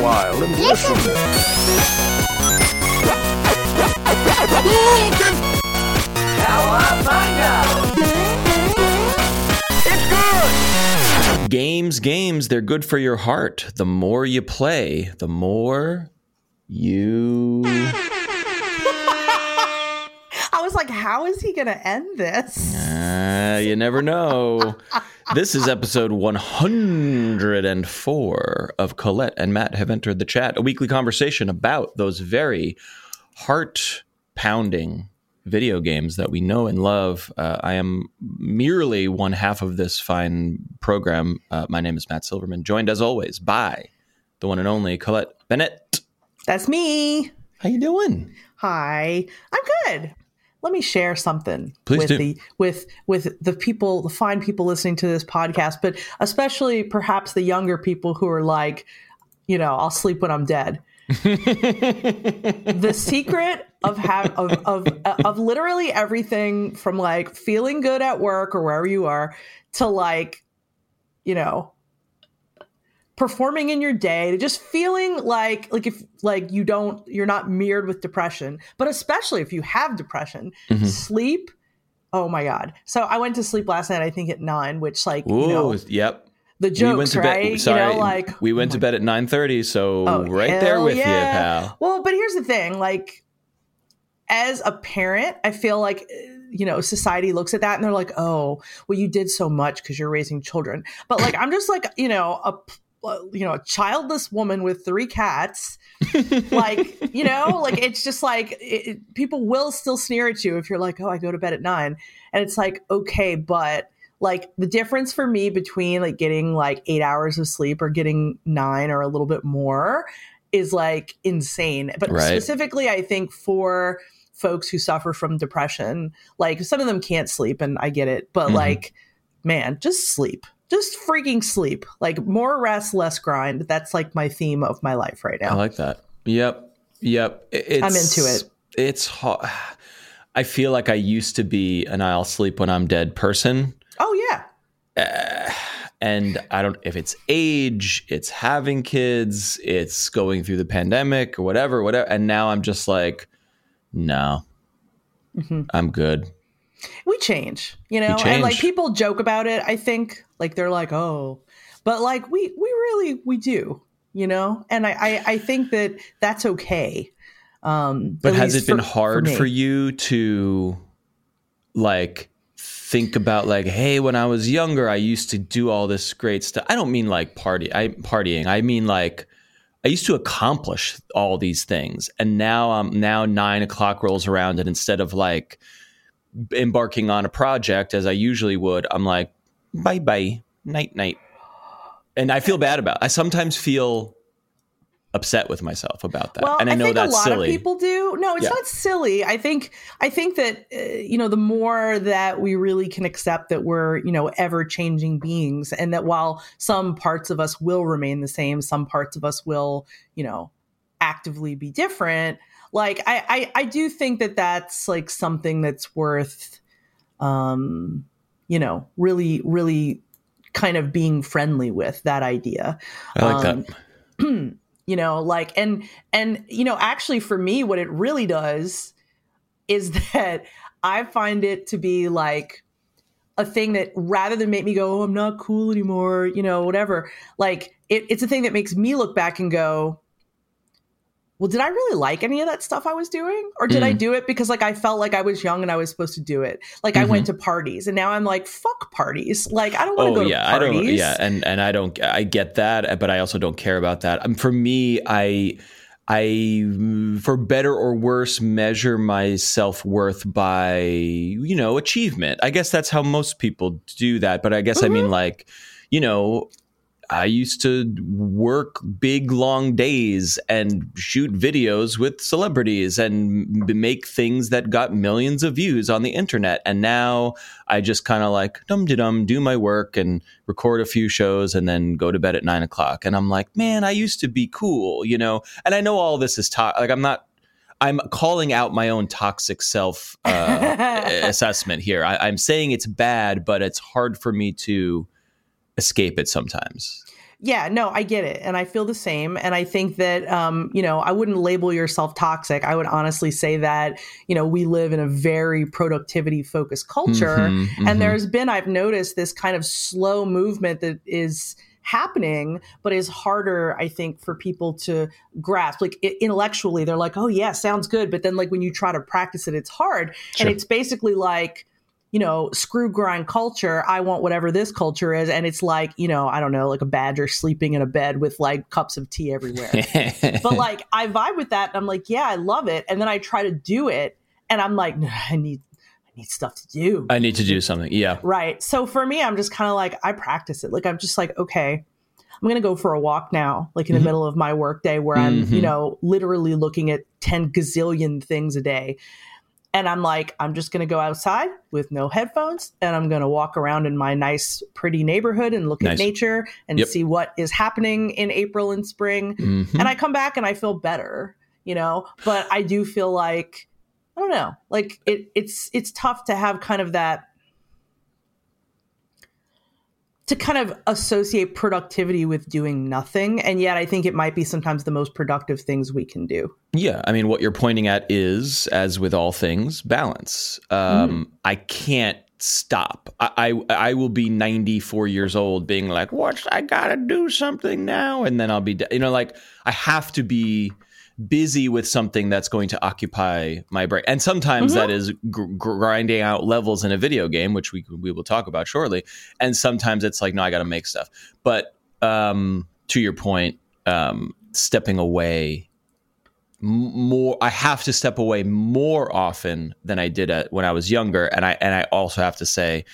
a while and listen. Games, games, they're good for your heart. The more you play, the more you. Like, how is he going to end this? Uh, you never know. this is episode 104 of Colette and Matt have entered the chat, a weekly conversation about those very heart pounding video games that we know and love. Uh, I am merely one half of this fine program. Uh, my name is Matt Silverman, joined as always by the one and only Colette Bennett. That's me. How you doing? Hi. I'm good. Let me share something Please with do. the with with the people, the fine people listening to this podcast, but especially perhaps the younger people who are like, you know, I'll sleep when I'm dead. the secret of have of, of of literally everything from like feeling good at work or wherever you are to like you know performing in your day to just feeling like like if like you don't you're not mirrored with depression but especially if you have depression Mhm. sleep oh my god so i went to sleep last night i think at nine which like Ooh, you know yep. the jokes we went to right bed. Sorry, you know like we went to bed at nine thirty, so Oh, right there with you, pal. Well, but here's the thing like, as a parent, I feel like, you know, society looks at that and they're like, oh, well, you did so much because you're raising children. But like, I'm just like, you know, a, you know, a childless woman with three cats. like, you know, like it's just like it, it- people will still sneer at you if you're like, oh, I go to bed at nine. And it's like, okay, but like the difference for me between like getting like eight hours of sleep or getting nine or a little bit more is like insane. But Right. specifically, I think for folks who suffer from depression, like some of them can't sleep, and I get it, but Mhm. like, man, just sleep. Just freaking sleep. Like more rest, less grind. That's like my theme of my life right now. I like that. Yep, yep. It's, I'm into it. It's hot. I feel like I used to be an "I'll sleep when I'm dead" person. oh yeah. Uh, and I don't if it's age, it's having kids, it's going through the pandemic or whatever, whatever. And now I'm just like, no, Mhm. I'm good. We change you know We and like people joke about it i think like they're like oh but like we we really we do you know and i i, I think that that's okay um But has it been for- hard me. for you to like think about like, hey, when I was younger, I used to do all this great stuff. I don't mean like party, I partying. I mean like I used to accomplish all these things, and now I'm now nine o'clock rolls around, and instead of like embarking on a project as I usually would, I'm like, bye bye, night night, and I feel bad about. I sometimes feel upset with myself about that, well, and I, know think that's a lot silly. of people do. No, it's Yeah. not silly. I think I think that uh, you know the more that we really can accept that we're you know ever changing beings, and that while some parts of us will remain the same, some parts of us will you know actively be different. Like I I, I do think that that's like something that's worth, um, you know, really really kind of being friendly with that idea I like um, that. you know like and and you know actually for me what it really does is that i find it to be like a thing that rather than make me go oh i'm not cool anymore you know whatever like it, it's a thing that makes me look back and go well did i really like any of that stuff i was doing or did i Mm. do it because like i felt like i was young and i was supposed to do it like i went to parties and now i'm like fuck parties like i don't want to Mm-hmm. Oh go yeah, to I don't. Yeah, and and I don't. I get that, but I also don't care about that. Um, for me, I. I, for better or worse, measure my self worth by, you know, achievement. I guess that's how most people do that. But I guess I mean, like, you know, I used to work big long days and shoot videos with celebrities and make things that got millions of views on the internet. And now I just kind of like dum dum do my work and record a few shows and then go to bed at nine o'clock. And I'm like, man, I used to be cool, you know. And I know all this is to- like I'm not. I'm calling out my own toxic self uh, assessment here. I, I'm saying it's bad, but it's hard for me to escape it sometimes. Yeah, no, I get it. And I feel the same. And I think that, um, you know, I wouldn't label yourself toxic. I would honestly say that, you know, we live in a very productivity focused culture. Mhm, mhm. And there's been, I've noticed this kind of slow movement that is happening, but is harder, I think, for people to grasp. Like intellectually, they're like, oh, yeah, sounds good. But then, like, when you try to practice it, it's hard. Sure. And it's basically like, you know, screw grind culture. I want whatever this culture is. And it's like, you know, I don't know, like a badger sleeping in a bed with like cups of tea everywhere. but like, I vibe with that. And I'm like, yeah, I love it. And then I try to do it. And I'm like, "Nah, I need, I need stuff to do. I need to do something. Yeah. Right. So for me, I'm just kind of like, I practice it. Like, I'm just like, okay, I'm going to go for a walk now, like in the Mhm. middle of my workday where I'm, you Mhm. know, literally looking at 10 gazillion things a day. And I'm like, I'm just going to go outside with no headphones and I'm going to walk around in my nice, pretty neighborhood and look Nice. at nature and Yep. see what is happening in April and spring. Mhm. And I come back and I feel better, you know, but I do feel like, I don't know, like it, it's, it's tough to have kind of that to kind of associate productivity with doing nothing and yet i think it might be sometimes the most productive things we can do Yeah, I mean, what you're pointing at is, as with all things, balance. Um, I can't stop. I, I I will be 94 years old, being like, "What? I gotta do something now," and then I'll be, you know, like I have to be busy with something that's going to occupy my brain. And sometimes Mhm. that is gr- grinding out levels in a video game, which we we will talk about shortly. And sometimes it's like, no, I got to make stuff. But um, to your point, um, stepping away more I have to step away more often than I did at, when I was younger and I and I also have to say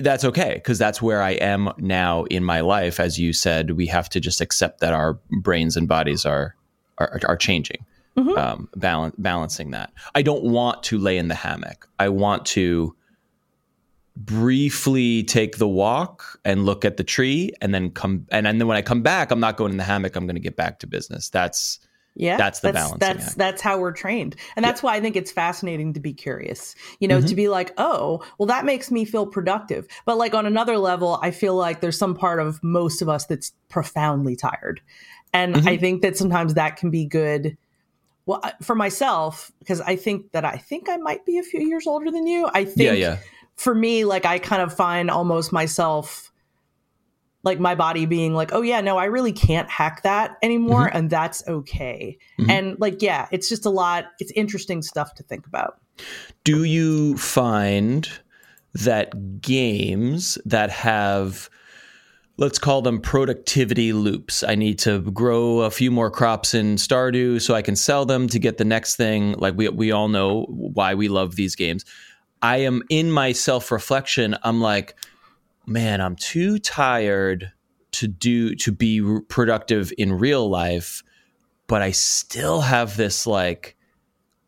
that's okay because that's where I am now in my life as you said we have to just accept that our brains and bodies are are, are changing Mhm. um, balance, balancing that I don't want to lay in the hammock I want to briefly take the walk and look at the tree and then come and, and then when I come back I'm not going in the hammock I'm going to get back to business that's yeah That's the balance. that's, act. that's how we're trained and that's why i think it's fascinating to be curious you know Mhm. to be like oh well that makes me feel productive but like on another level i feel like there's some part of most of us that's profoundly tired and Mhm. i think that sometimes that can be good well for myself because i think that i think i might be a few years older than you i think yeah yeah for me, like I kind of find almost myself like my body being like, oh yeah, no, I really can't hack that anymore, and that's okay. Mhm. And like, yeah, it's just a lot. It's interesting stuff to think about. Do you find that games that have let's call them productivity loops. I need to grow a few more crops in Stardew so I can sell them to get the next thing. Like we we all know why we love these games. I am in my self-reflection, I'm like, man, I'm too tired to do to be productive in real life, but I still have this like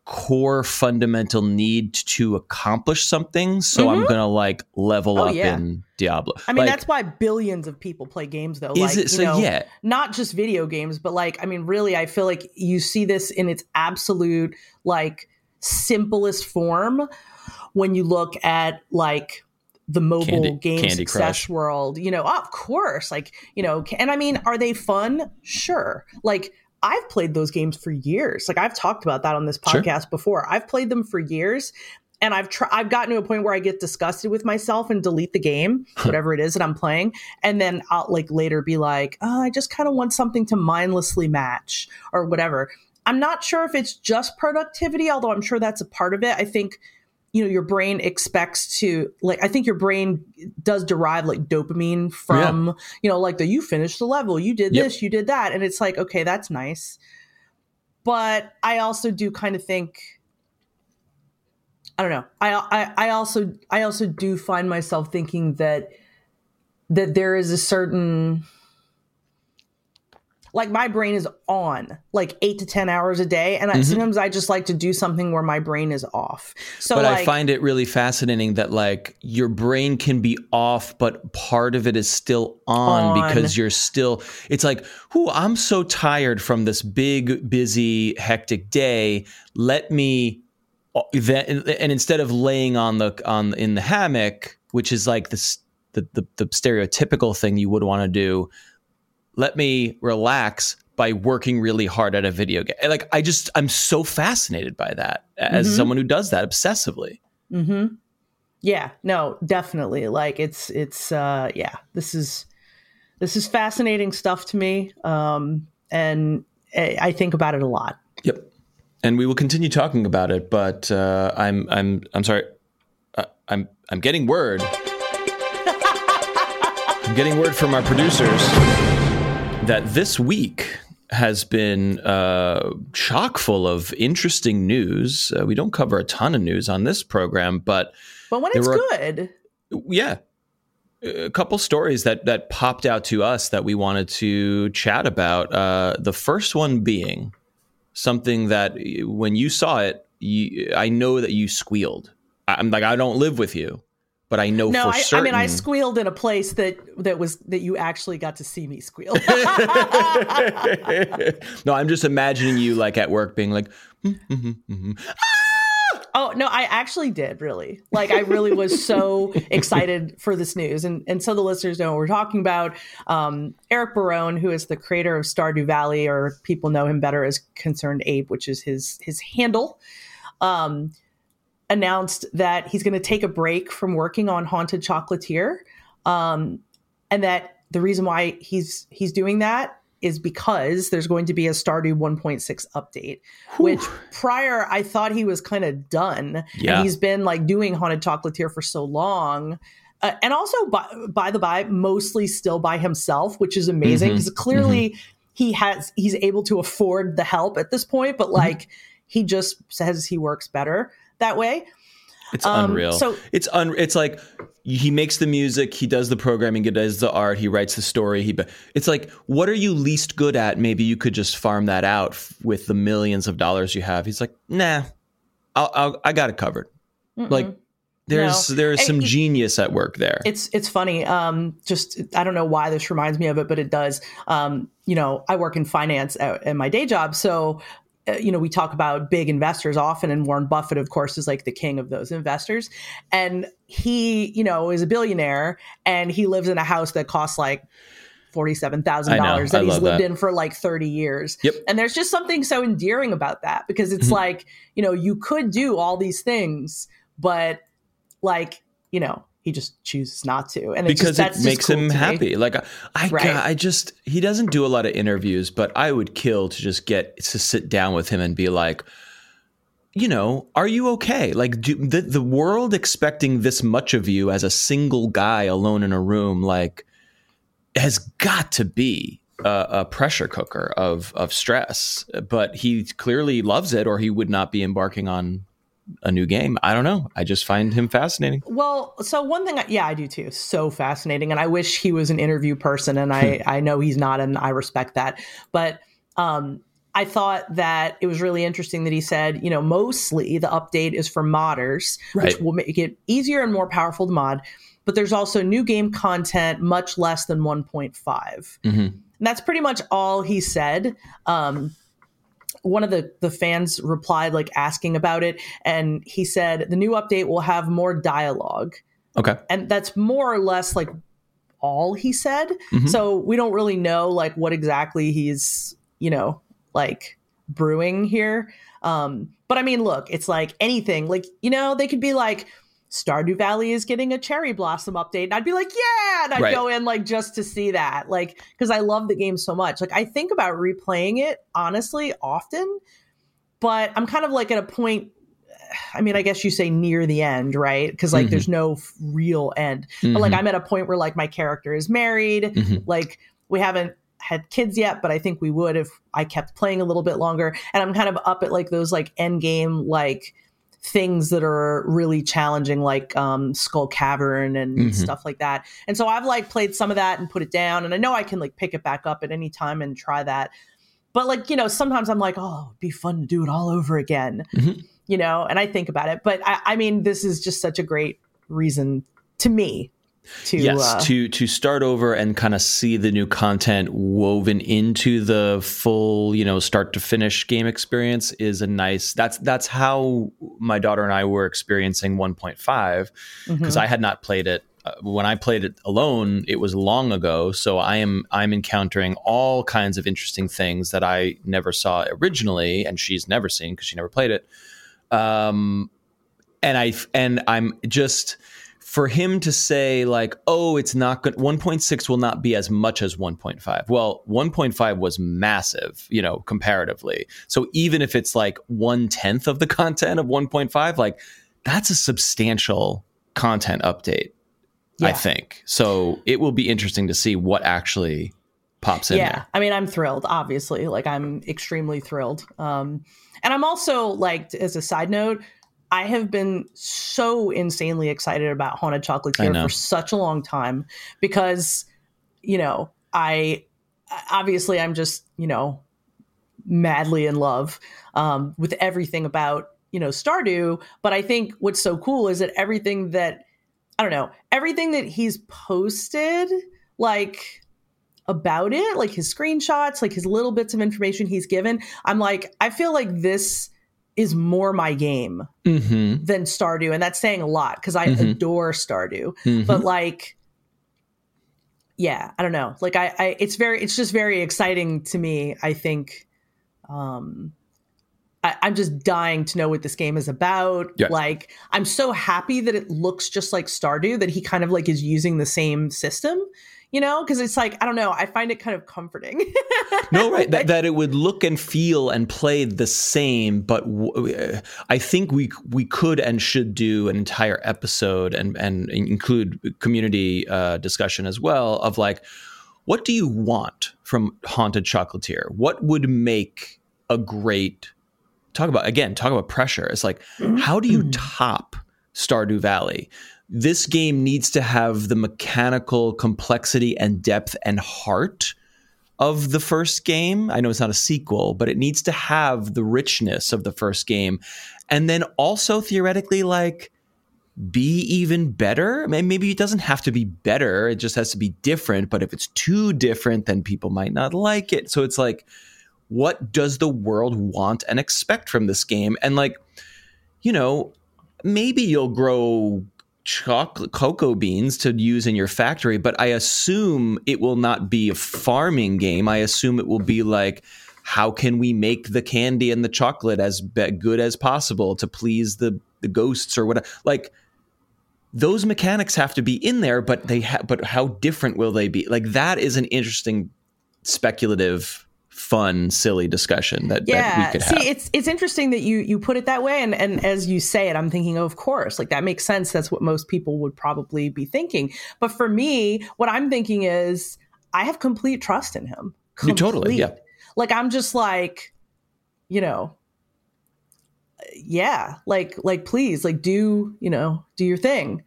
core fundamental need to accomplish something. So I'm gonna like level Mm-hmm. Oh, up yeah. in Diablo. I mean, Like, that's why billions of people play games, though. is like, it you so? know, yeah, not just video games, but like, I mean, really, I feel like you see this in its absolute, like, simplest form when you look at, like, the mobile Candy- game Candy success Crush. world. You know, of course, like, you know, and I mean, are they fun? Sure. Like, I've played those games for years. Like, I've talked about that on this Sure. podcast before. I've played them for years. And I've tried. I've gotten to a point where I get disgusted with myself and delete the game, whatever it is that I'm playing, and then I'll like later be like, oh, I just kind of want something to mindlessly match or whatever. I'm not sure if it's just productivity, although I'm sure that's a part of it. I think, you know, your brain expects to like I think your brain does derive like dopamine from, you know, like the you finished the level, you did Yep. this, you did that. And it's like, okay, that's nice. But I also do kind of think I don't know. I, I I also I also do find myself thinking that that there is a certain like my brain is on like eight to ten hours a day, and I, Mhm. sometimes I just like to do something where my brain is off. So but like, I find it really fascinating that like your brain can be off, but part of it is still on, On. because you're still. It's like, whoo, I'm so tired from this big, busy, hectic day. Let me. Then, and instead of laying on the on in the hammock, which is like this the the, the stereotypical thing you would want to do, let me relax by working really hard at a video game. Like I just I'm so fascinated by that as Mhm. someone who does that obsessively. Mm-hmm. Yeah, no, definitely. Like it's it's uh yeah, this is this is fascinating stuff to me. Um and I I think about it a lot. Yep. And we will continue talking about it, but uh, I'm I'm I'm sorry. Uh, I'm I'm getting word. I'm getting word from our producers that this week has been uh, chock full of interesting news. Uh, we don't cover a ton of news on this program, but But when it's good, yeah, a couple stories that that popped out to us that we wanted to chat about. Uh, the first one being something that when you saw it, you, I know that you squealed. I'm like, I don't live with you, but I know no, for I, I mean I squealed in a place that that was that you actually got to see me squeal. no, I'm just imagining you like at work being like, "Mm, mhm, mhm." Oh no, I actually did really. Like I really was so excited for this news. And and so the listeners know what we're talking about. Um, Eric Barone, who is the creator of Stardew Valley, or people know him better as Concerned Ape, which is his his handle, um, announced that he's gonna take a break from working on Haunted Chocolatier. Um, and that the reason why he's he's doing that is because there's going to be a Stardew 1.6 update, which prior I thought he was kind of done. Yeah. And he's been like doing Haunted Chocolatier for so long. Uh, and also, by, by the by, mostly still by himself, which is amazing because clearly he has he's able to afford the help at this point. But like he just says he works better that way. It's Um, unreal. so- it's un. It's like he makes the music, he does the programming, he does the art, he writes the story. He. It's like, what are you least good at? Maybe you could just farm that out f- with the millions of dollars you have. He's like, nah, I'll, I'll I got it covered. Like, there's there's some it- genius at work there. It's it's funny. Um, just I don't know why this reminds me of it, but it does. Um, you know, I work in finance at, at my day job, so you know we talk about big investors often, and Warren Buffett, of course, is like the king of those investors. And he, you know, is a billionaire, and he lives in a house that costs like forty-seven thousand I know. dollars I that he's lived that. in for like thirty years. Yep. And there's just something so endearing about that because it's Mhm. like you know you could do all these things, but like you know he just chooses not to, and it's because just, that's it just makes cool him to me. happy. Like I, I, Right. I just he doesn't do a lot of interviews, but I would kill to just get to sit down with him and be like, you know, are you okay? Like, do the the world expecting this much of you as a single guy alone in a room, like, has got to be. A, a pressure cooker of of stress, but he clearly loves it, or he would not be embarking on a new game. I don't know. I just find him fascinating. Well, so one thing, I, yeah, I do too. So fascinating, and I wish he was an interview person, and I Hmm. I know he's not, and I respect that. But um, I thought that it was really interesting that he said, you know, mostly the update is for modders, Right. which will make it easier and more powerful to mod. But there's also new game content much less than 1.5. Mhm. And that's pretty much all he said. Um, one of the, the fans replied, like asking about it, and he said the new update will have more dialogue. Okay. And that's more or less like all he said. Mhm. So we don't really know like what exactly he's, you know, like brewing here. Um, but I mean, look, it's like anything, like, you know, they could be like, Stardew Valley is getting a cherry blossom update. And I'd be like, yeah. And I'd Right. go in like just to see that. Like, because I love the game so much. Like, I think about replaying it honestly often, but I'm kind of like at a point. I mean, I guess you say near the end, right? Because like Mhm. there's no f- real end. But like. I'm at a point where like my character is married. Mhm. Like we haven't had kids yet, but I think we would if I kept playing a little bit longer. And I'm kind of up at like those like end game like things that are really challenging, like um, Skull Cavern and Mhm. stuff like that. And so I've like played some of that and put it down, and I know I can like pick it back up at any time and try that. But like you know, sometimes I'm like, oh, it'd be fun to do it all over again, Mhm. you know. And I think about it, but I, I mean, this is just such a great reason to me to yes uh, to to start over and kind of see the new content woven into the full you know start to finish game experience is a nice that's that's how my daughter and I were experiencing 1.5 mhm. because I had not played it uh, when I played it alone, it was long ago. So I am I'm encountering all kinds of interesting things that I never saw originally, and she's never seen because she never played it. Um, and I and I'm just for him to say like, oh, it's not good. 1.6 will not be as much as 1.5. Well, 1.5 was massive, you know, comparatively. So even if it's like one tenth of the content of 1.5, like that's a substantial content update. Yeah. I think so. It will be interesting to see what actually pops in. Yeah, there. I mean, I'm thrilled. Obviously, like I'm extremely thrilled. Um, and I'm also like, as a side note, I have been so insanely excited about Haunted Chocolatier for such a long time because, you know, I obviously I'm just, you know, madly in love um, with everything about, you know, Stardew. But I think what's so cool is that everything that, I don't know, everything that he's posted, like, about it, like his screenshots, like his little bits of information he's given, I'm like, I feel like this is more my game mm-hmm. than Stardew. And that's saying a lot because I mm-hmm. adore Stardew. Mm-hmm. But like, yeah, I don't know. Like I, I, it's very, it's just very exciting to me. I think, um, I, am just dying to know what this game is about. Yeah. Like, I'm so happy that it looks just like Stardew that he kind of like is using the same system you know? Because it's like i don't know i find it kind of comforting. No right that, that it would look and feel and play the same but w- i think we we could and should do an entire episode and and include community uh, discussion as well of like what do you want from haunted chocolatier? What would make a great talk about again talk about pressure. It's like how do you mm-hmm. top stardew valley this game needs to have the mechanical complexity and depth and heart of the first game. I know it's not a sequel, but it needs to have the richness of the first game. And then also theoretically, like, be even better. Maybe it doesn't have to be better, it just has to be different. But if it's too different, then people might not like it. So it's like, what does the world want and expect from this game? And like, you know, maybe you'll grow chocolate cocoa beans to use in your factory but i assume it will not be a farming game. I assume it will be like how can we make the candy and the chocolate as good as possible to please the the ghosts or whatever like those mechanics have to be in there but they ha- but how different will they be? Like that is an interesting speculative fun, silly discussion that, yeah. that we could have. See, it's it's interesting that you you put it that way, and and as you say it, I'm thinking, oh, of course, like that makes sense. That's what most people would probably be thinking. But for me, what I'm thinking is, I have complete trust in him. Complete. totally, yeah. Like I'm just like, you know, yeah, like like please, like do you know do your thing.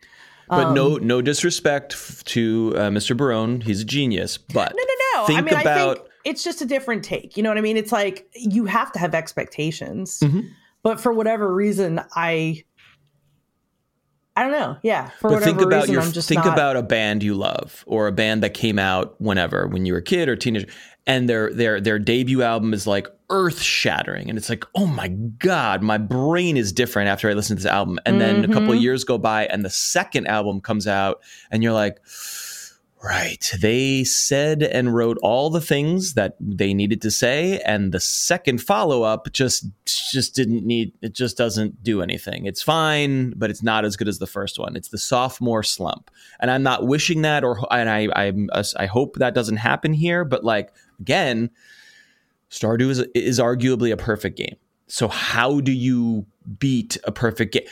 But um, no, no disrespect to uh, Mr. Barone. He's a genius. But no, no, no. Think I mean, about it's just a different take. You know what I mean? It's like you have to have expectations. Mm-hmm. But for whatever reason, I I don't know. Yeah, for but think about reason, your think not... about a band you love or a band that came out whenever when you were a kid or teenager and their their their debut album is like earth shattering and it's like oh my god my brain is different after I listen to this album and then mm-hmm. a couple of mm-hmm. years go by and the second album comes out and you're like Right. They said and wrote all the things that they needed to say and the second follow-up just just didn't need it just doesn't do anything. It's fine, but it's not as good as the first one. It's the sophomore slump. And I'm not wishing that or and I I I hope that doesn't happen here, but like again, Stardew is is arguably a perfect game. So how do you beat a perfect game?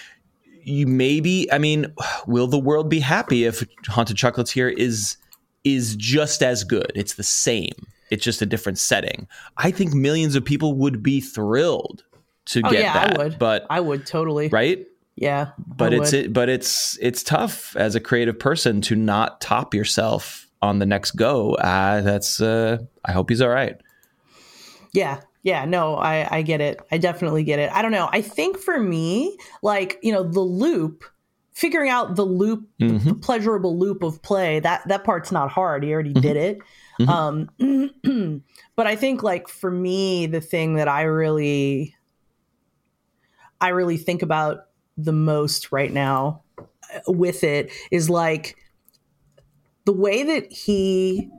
You maybe i mean will the world be happy if haunted Chocolatier is just as good? It's the same. It's just a different setting. I think millions of people would be thrilled to oh, get yeah, that I would. but i would totally. Right? Yeah but it's it but it's it's tough as a creative person to not top yourself on the next go. Uh that's uh i hope he's all right. Yeah yeah, no, I, I get it. I definitely get it. I don't know. I think for me, like, you know, the loop, figuring out the loop, mm-hmm. the pleasurable loop of play, that that part's not hard. He already mm-hmm. did it. Mm-hmm. Um, but I think like for me, the thing that I really I really think about the most right now uh, with it is like the way that he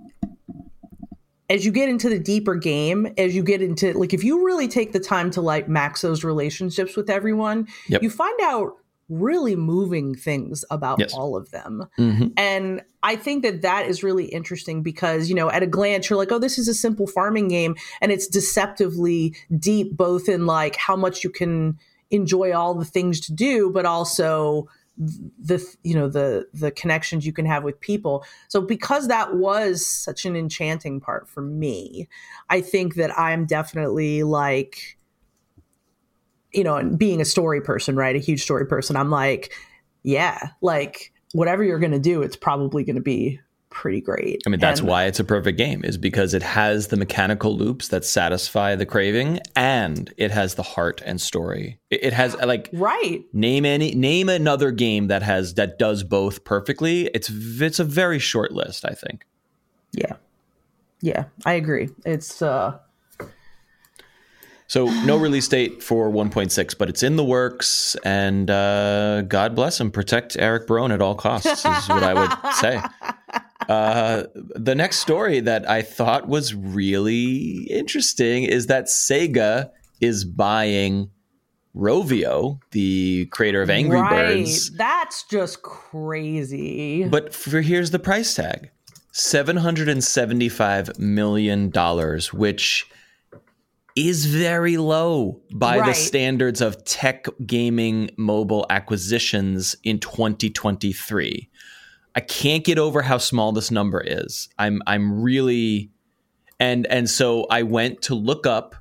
as you get into the deeper game, as you get into like if you really take the time to like max those relationships with everyone, Yep. you find out really moving things about Yes. all of them. Mhm. And I think that that is really interesting because, you know, at a glance, you're like, oh, this is a simple farming game. And it's deceptively deep, both in like how much you can enjoy all the things to do, but also the you know the the connections you can have with people. So because that was such an enchanting part for me i think that i'm definitely like you know and being a story person right a huge story person i'm like yeah like whatever you're going to do it's probably going to be pretty great I mean, that's And- why it's a perfect game, is because it has the mechanical loops that satisfy the craving, and it has the heart and story. It, it has like right name any name another game that has that does both perfectly. It's it's a very short list, I think. yeah yeah i agree it's uh So no release date for 1.6, but it's in the works, and uh, God bless him. Protect Eric Barone at all costs is what I would say. Uh, the next story that I thought was really interesting is that Sega is buying Rovio, the creator of Angry right Birds. that's just crazy But for here's the price tag: seven hundred and seventy-five million dollars, which is very low by the standards of tech gaming mobile acquisitions in 2023. I can't get over how small this number is. I'm I'm really and and so I went to look up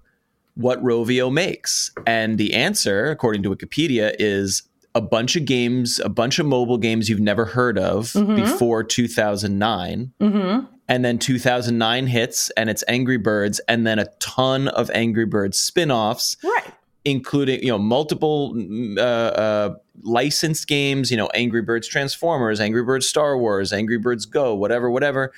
what Rovio makes. And the answer, according to Wikipedia, is a bunch of games, a bunch of mobile games you've never heard of before 2009. mm-hmm. And then 2009 hits and it's Angry Birds, and then a ton of Angry Birds spin offs, right including, you know, multiple mm, uh, uh, licensed games, you know, Angry Birds Transformers, Angry Birds Star Wars, Angry Birds Go, whatever, whatever.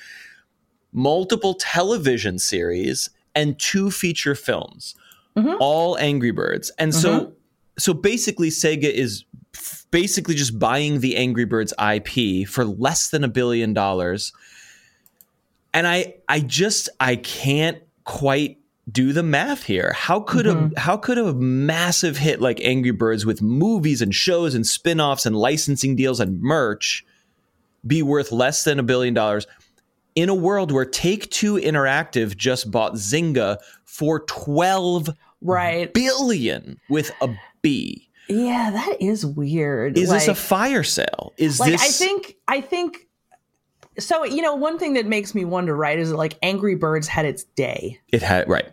Multiple television series and two feature films Mhm. all Angry Birds. And so so basically Sega is basically just buying the Angry Birds IP for less than a billion dollars. And I I just I can't quite do the math here. How could a mm-hmm. how could a massive hit like Angry Birds with movies and shows and spin-offs and licensing deals and merch be worth less than a billion dollars in a world where Take Two Interactive just bought Zynga for 12 right billion with a B. yeah that is weird Is this a fire sale? Is like this I think I think so you know one thing that makes me wonder right is that like Angry Birds had its day it had right.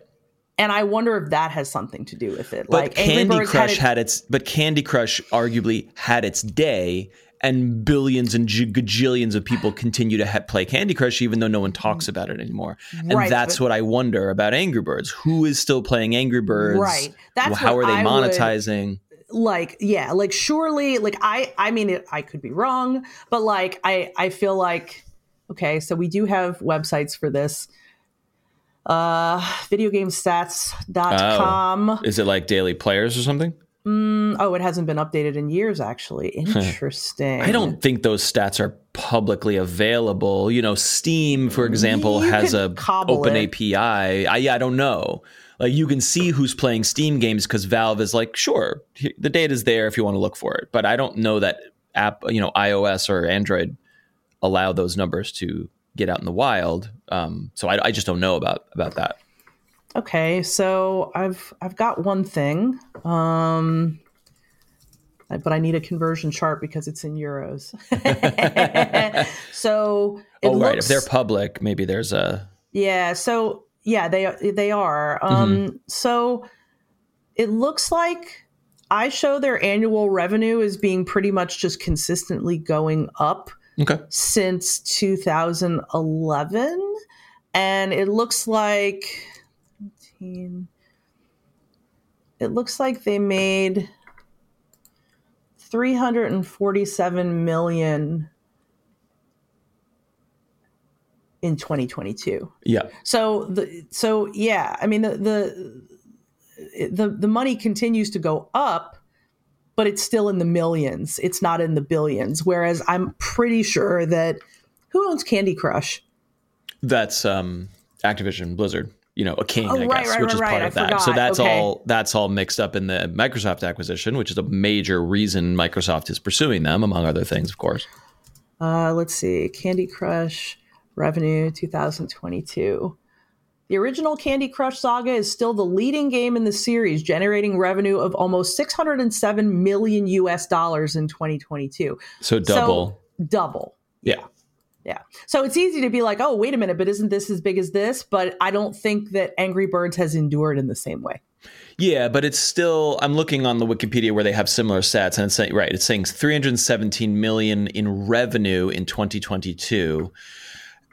And I wonder if that has something to do with it But like Candy Crush had, had its but Candy Crush arguably had its day and billions and gajillions of people continue to ha- play Candy Crush even though no one talks mm. about it anymore. And Right, that's but- what I wonder about Angry Birds. Who is still playing Angry Birds? Right. That's How are they I would- monetizing? like yeah like surely like I I mean it, I could be wrong but like I I feel like okay so we do have websites for this uh videogamestats.com Is it like daily players or something? Mm, oh it hasn't been updated in years actually interesting I don't think those stats are publicly available. You know, Steam, for example, You has a open it. API. I, yeah, I don't know. Like you can see who's playing Steam games because Valve is like, sure, he- the data's there if you want to look for it. But I don't know that app, you know, iOS or Android allow those numbers to get out in the wild. Um, so I, I just don't know about about that. Okay, so I've I've got one thing, um, but I need a conversion chart because it's in euros. so oh, right. If they're public, maybe there's a yeah, so yeah, they they are. Um, So it looks like I show their annual revenue as being pretty much just consistently going up okay. since 2011 and it looks like 17 it looks like they made 347 million in 2022 Yeah. so the so yeah i mean the the the, the money continues to go up but it's still in the millions it's not in the billions whereas i'm pretty sure that Who owns Candy Crush? That's um, Activision Blizzard. You know, a king, Oh, I right, guess, right, which right, is part I of that. So that's Okay. all. That's all mixed up in the Microsoft acquisition, which is a major reason Microsoft is pursuing them, among other things, of course. Uh, let's see. Candy Crush revenue 2022. The original Candy Crush Saga is still the leading game in the series, generating revenue of almost 607 million US dollars in 2022. So double. So, double. yeah. Yeah. So it's easy to be like, oh, wait a minute, but isn't this as big as this? But I don't think that Angry Birds has endured in the same way. Yeah, but it's still. I'm looking on the Wikipedia where they have similar stats, and it's saying right. It's saying 317 million in revenue in 2022.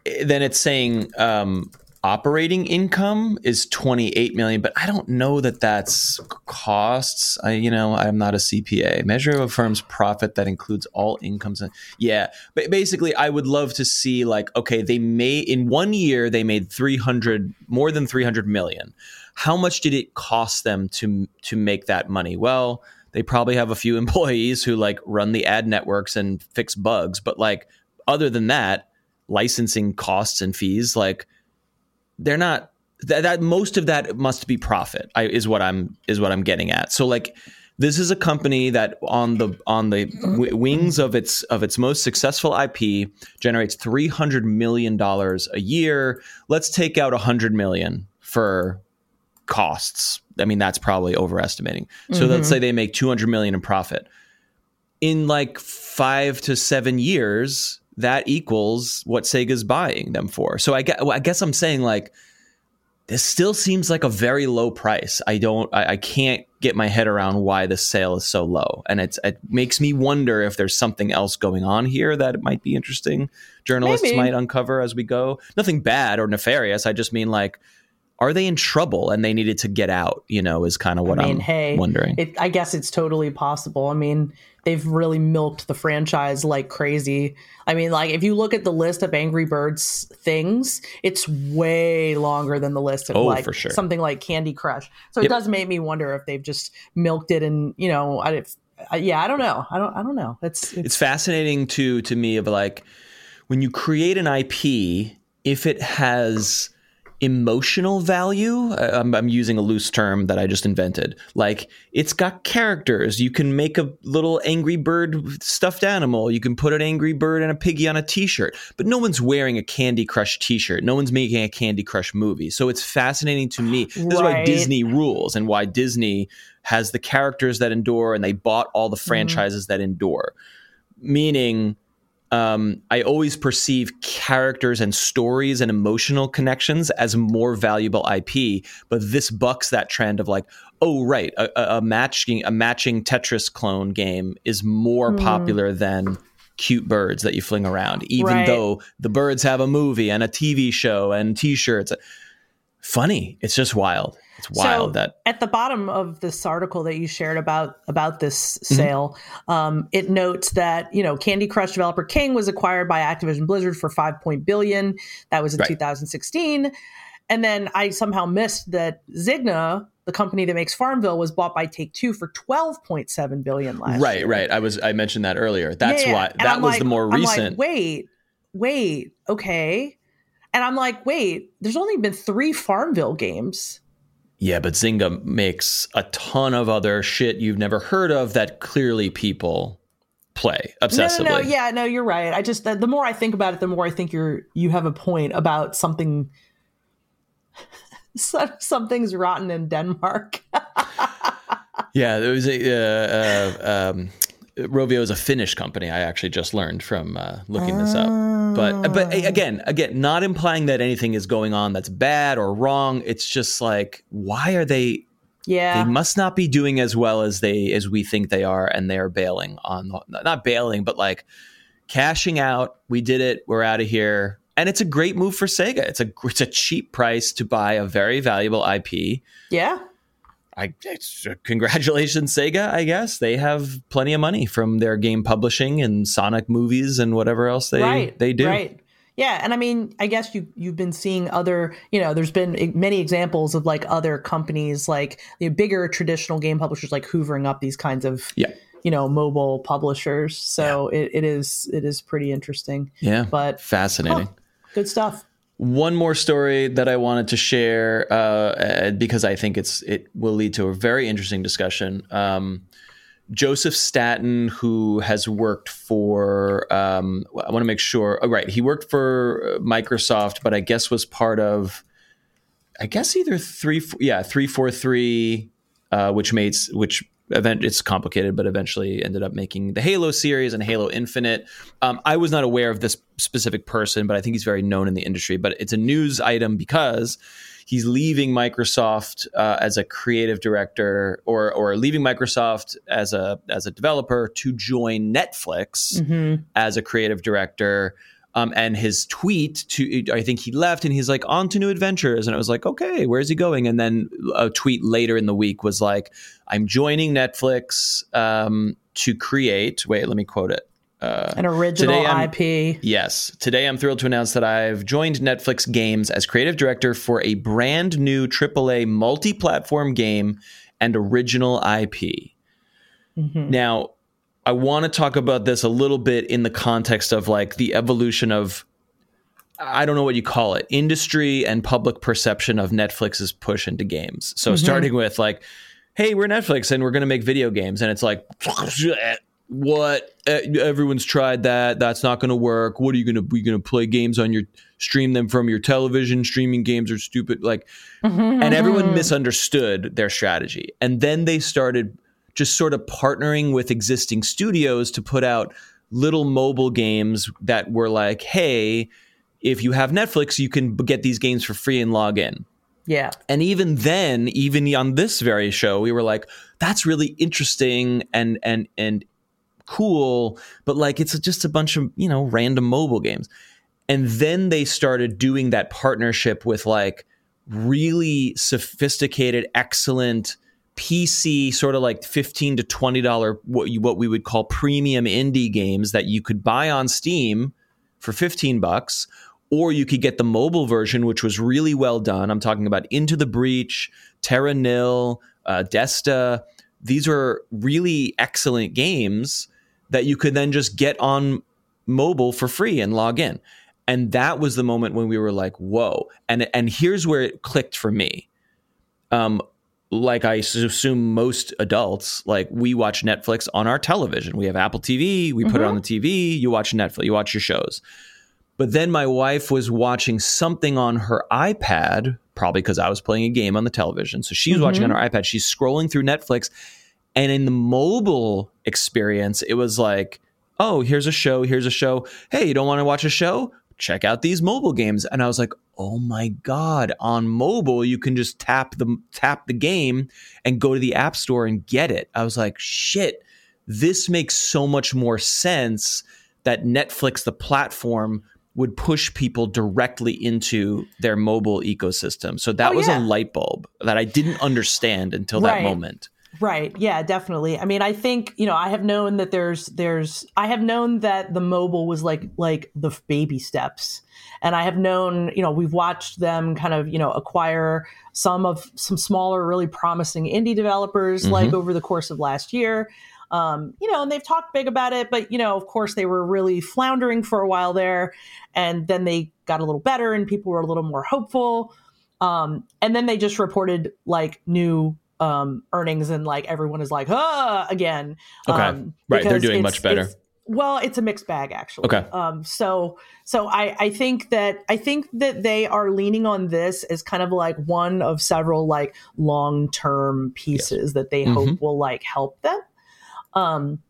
Eh, Then it's saying um, operating income is 28 million, but I don't know that that's costs. I, you know, I'm not a CPA. Measure of a firm's profit that includes all incomes. And, yeah, but basically, I would love to see like, okay, they made in one year they made 300 more than 300 million how much did it cost them to to make that money well they probably have a few employees who like run the ad networks and fix bugs but like other than that licensing costs and fees like they're not that, that most of that must be profit I, is what i'm is what i'm getting at so like this is a company that on the on the w- wings of its of its most successful IP generates 300 million dollars a year let's take out 100 million for costs. I mean, that's probably overestimating. So let's mm-hmm. say they make 200 million in profit. In like five to seven years, that equals what Sega's buying them for. So I guess, I guess I'm saying like, this still seems like a very low price. I don't, I, I can't get my head around why the sale is so low. And it's, it makes me wonder if there's something else going on here that it might be interesting. Journalists Maybe. might uncover as we go. Nothing bad or nefarious. I just mean like, are they in trouble and they needed to get out? You know, is kind of what I mean, am hey, wondering. It, I guess it's totally possible. I mean, they've really milked the franchise like crazy. I mean, like if you look at the list of Angry Birds things, it's way longer than the list of Oh, like for sure. something like Candy Crush. So it Yep. does make me wonder if they've just milked it and you know, if, yeah, I don't know. I don't. I don't know. It's, it's it's fascinating to to me of like when you create an IP, if it has emotional value, I'm, I'm using a loose term that I just invented. Like it's got characters. You can make a little angry bird stuffed animal. You can put an angry bird and a piggy on a T-shirt. But no one's wearing a Candy Crush T-shirt. No one's making a Candy Crush movie. So it's fascinating to me. This is why Disney rules and why Disney has the characters that endure and they bought all the mm-hmm. franchises that endure meaning um, I always perceive characters and stories and emotional connections as more valuable IP. But this bucks that trend of like, oh right, a, a, matching a matching Tetris clone game is more popular than cute birds that you fling around, even Right. though the birds have a movie and a TV show and T-shirts. Funny, it's just wild. It's wild So, that at the bottom of this article that you shared about about this Mm-hmm. sale, um, it notes that you know Candy Crush developer King was acquired by Activision Blizzard for five point billion. That was in Right. 2016, and then I somehow missed that Zynga, the company that makes Farmville, was bought by Take Two for 12.7 billion last right, year. right. I was I mentioned that earlier. That's Yeah, why that I'm was like- the more I'm like, recent. wait, wait, okay. And I'm like, wait, there's only been three Farmville games. Yeah, but Zynga makes a ton of other shit you've never heard of that clearly people play obsessively. No, no, no, yeah, no, you're right. I just the, the more I think about it, the more I think you're you have a point about something. Something's rotten in Denmark. Yeah, there was a uh, uh, um, Rovio is a Finnish company. I actually just learned from uh, looking this up. But but again, again, not implying that anything is going on that's bad or wrong. It's just like why are they? yeah, They must not be doing as well as they as we think they are, and they are bailing on not bailing, but like cashing out. We did it. We're out of here. And it's a great move for Sega. It's a it's a cheap price to buy a very valuable IP. yeah, I it's, congratulations, Sega. I guess they have plenty of money from their game publishing and Sonic movies and whatever else they right, they do. right. Yeah, and I mean, I guess you you've been seeing other, you know, there's been many examples of like other companies, like the bigger traditional game publishers, like hoovering up these kinds of Yeah. you know mobile publishers. So it, it is it is pretty interesting. Yeah. But Fascinating. Huh. good stuff. One more story that I wanted to share uh, uh, because I think it's it will lead to a very interesting discussion. Um, Joseph Staten, who has worked for, um, I want to make sure, oh, right, he worked for Microsoft, but I guess was part of, I guess either three, yeah, three four three, uh, which made which event it's complicated, but eventually ended up making the Halo series and Halo Infinite. Um, I was not aware of this specific person, but I think he's very known in the industry. But it's a news item because he's leaving Microsoft uh, as a creative director, or or leaving Microsoft as a as a developer to join Netflix Mm-hmm. as a creative director. Um, and his tweet to I think he left and he's like on to new adventures and it was like okay where's he going and then a tweet later in the week was like I'm joining Netflix um, to create wait let me quote it uh, An original IP. Yes. Today I'm thrilled to announce that I've joined Netflix Games as creative director for a brand new AAA multi platform game and original IP. Mhm. Now, I want to talk about this a little bit in the context of like the evolution of, I don't know what you call it, industry and public perception of Netflix's push into games. So, mm-hmm. starting with like, hey, we're Netflix and we're going to make video games. And it's like, what? Everyone's tried that. That's not going to work. What are you going to, you going to play games on your, stream them from your television? Streaming games are stupid. Like, mm-hmm, and everyone mm-hmm. misunderstood their strategy. And then they started just sort of partnering with existing studios to put out little mobile games that were like, hey, if you have Netflix, you can get these games for free and log in. Yeah. And even then, even on this very show, we were like, that's really interesting and and and cool, but like it's just a bunch of, you know, random mobile games. And then they started doing that partnership with like really sophisticated, excellent PC sort of like 15 to 20 dollar what you, what we would call premium indie games that you could buy on Steam for 15 bucks or you could get the mobile version which was really well done. I'm talking about Into the Breach, Terra Nil, uh, Desta. These are really excellent games that you could then just get on mobile for free and log in. And that was the moment when we were like, "Whoa!" And and here's where it clicked for me. Um, like I assume most adults, like we watch Netflix on our television. We have Apple TV. We put it on mm-hmm. the TV. You watch Netflix. You watch your shows. But then my wife was watching something on her iPad, probably because I was playing a game on the television. So she was mm-hmm. watching on her iPad. She's scrolling through Netflix. And in the mobile experience, it was like, oh, here's a show, here's a show. Hey, you don't want to watch a show? Check out these mobile games. And I was like, oh my God, on mobile, you can just tap the tap the game and go to the app store and get it. I was like, shit, this makes so much more sense that Netflix, the platform, would push people directly into their mobile ecosystem. So that Oh, was yeah. a light bulb that I didn't understand until that moment. Right. Yeah, definitely. I mean, I think, you know, I have known that there's there's I have known that the mobile was like like the baby steps. And I have known, you know, we've watched them kind of, you know, acquire some of some smaller really promising indie developers like over the course of last year. Um, you know, and they've talked big about it, but you know, of course they were really floundering for a while there and then they got a little better and people were a little more hopeful. Um, and then they just reported like new um, earnings and like everyone is like, ah, again. Okay. Um, Right, they're doing much better. it's- Well, it's a mixed bag actually. Okay. Um, so so I, I think that I think that they are leaning on this as kind of like one of several like long term pieces that they Mm-hmm. hope will like help them. Um,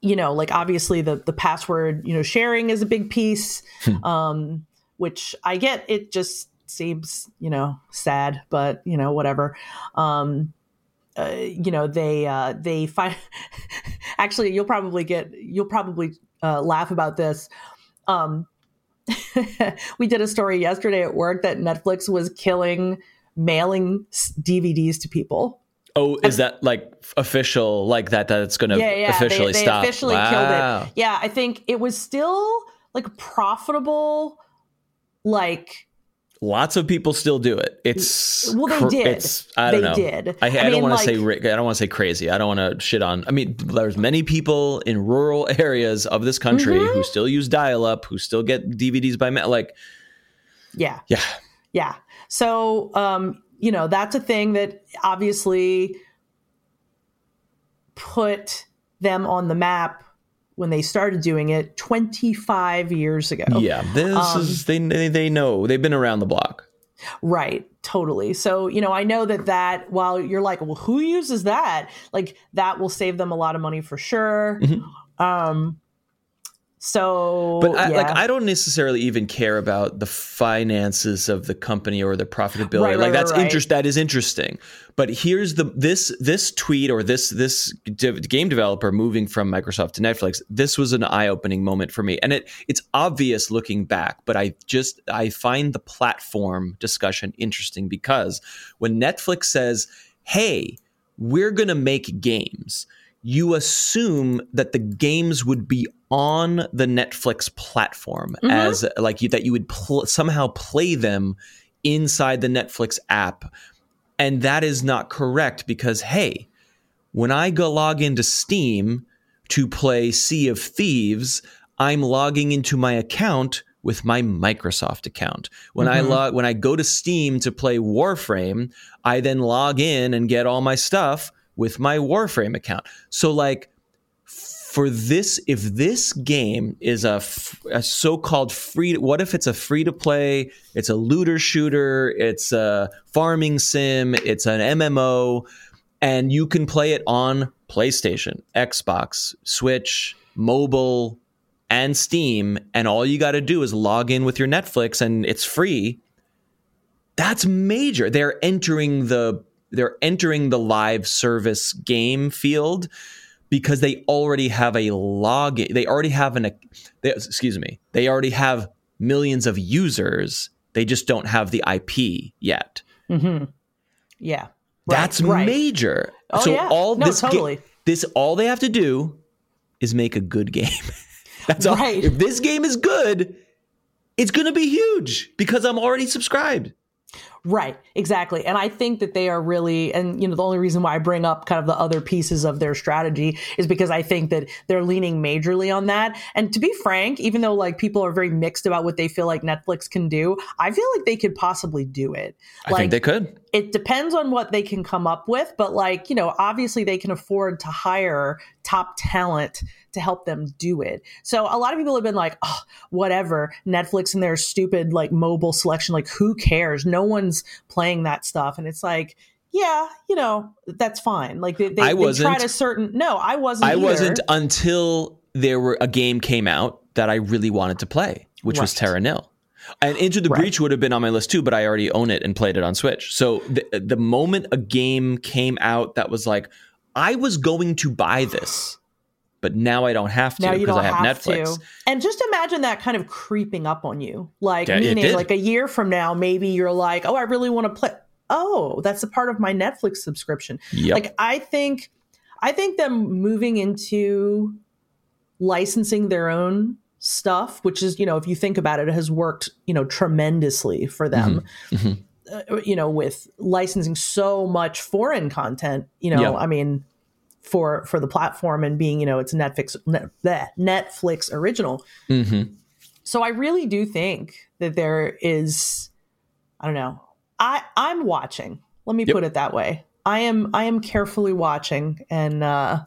you know, like obviously the the password, you know, sharing is a big piece. Hmm. um, which I get it just seems, you know, sad, but you know, whatever. Um uh, you know, they uh they find actually you'll probably get you'll probably uh, laugh about this. Um we did a story yesterday at work that Netflix was killing mailing DVDs to people. Oh, is that like official? Like that? That it's going to yeah, yeah, officially they, they stop? officially wow. killed it. Yeah, I think it was still like profitable, like Lots of people still do it. It's Well, they did. It's I don't They know. did. I, I, I don't mean, want to like- say I don't want to say crazy. I don't want to shit on. I mean, there's many people in rural areas of this country Mm-hmm. who still use dial-up, who still get DVDs by mail. Like, Yeah. yeah, Yeah. So, um, you know, that's a thing that obviously put them on the map when they started doing it 25 years ago. yeah. This Um, is they, they know they've been around the block. Right, totally. So, you know, I know that that while you're like, well, who uses that? Like that will save them a lot of money for sure. Um so But I, yeah. like, I don't necessarily even care about the finances of the company or the profitability. Right, right, like that's right, right. interest. That is interesting. But here's the this this tweet or this this de- game developer moving from Microsoft to Netflix. This was an eye opening moment for me, and it it's obvious looking back. But I just I find the platform discussion interesting because when Netflix says, "Hey, we're going to make games." you assume that the games would be on the Netflix platform Mhm. as like you, that you would pl- somehow play them inside the Netflix app. And that is not correct because hey, when I go log into Steam to play Sea of Thieves, I'm logging into my account with my Microsoft account. When I Mhm. log when I go to Steam to play Warframe, I then log in and get all my stuff with my Warframe account. So like for this if this game is a, so-called free what if it's a free to play it's a looter shooter it's a farming sim it's an mmo and you can play it on playstation xbox switch mobile and steam and all you got to do is log in with your netflix and it's free that's major. They're entering the they're entering the live service game field because they already have a login they already have an they, excuse me they already have millions of users they just don't have the ip yet Mhm. Yeah. Right, that's right. major Oh, so yeah. all No, this ga- this all they have to do is make a good game that's all Right. if this game is good it's going to be huge because i'm already subscribed Right, exactly. And I think that they are really, and you know, the only reason why I bring up kind of the other pieces of their strategy is because I think that they're leaning majorly on that. And to be frank, even though like people are very mixed about what they feel like Netflix can do, I feel like they could possibly do it. i Like, think they could it depends on what they can come up with, but like, you know, obviously they can afford to hire top talent to help them do it. So a lot of people have been like, oh, whatever, Netflix and their stupid like mobile selection, like who cares? No one's playing that stuff. And it's like, yeah, you know, that's fine. Like they, they, I wasn't. tried a certain, no, I wasn't. I either. wasn't until there were a game came out that I really wanted to play, which was Terra Nil. And Into the Right. Breach would have been on my list too, but I already own it and played it on Switch. So the, the moment a game came out that was like, I was going to buy this, but now I don't have to because I have, have, Netflix. to. And just imagine that kind of creeping up on you. Like Yeah, meaning like a year from now, maybe you're like, oh, I really want to play. Oh, that's a part of my Netflix subscription. Yep. Like I think I think them moving into licensing their own stuff, which is, you know, if you think about it, it has worked, you know, tremendously for them. Mhm. Uh, you know, with licensing so much foreign content, you know, Yeah. I mean, for for the platform and being, you know, it's Netflix net, bleh, Netflix original. Mhm. So I really do think that there is I don't know. I I'm watching. Let me Yep. put it that way. I am I am carefully watching and uh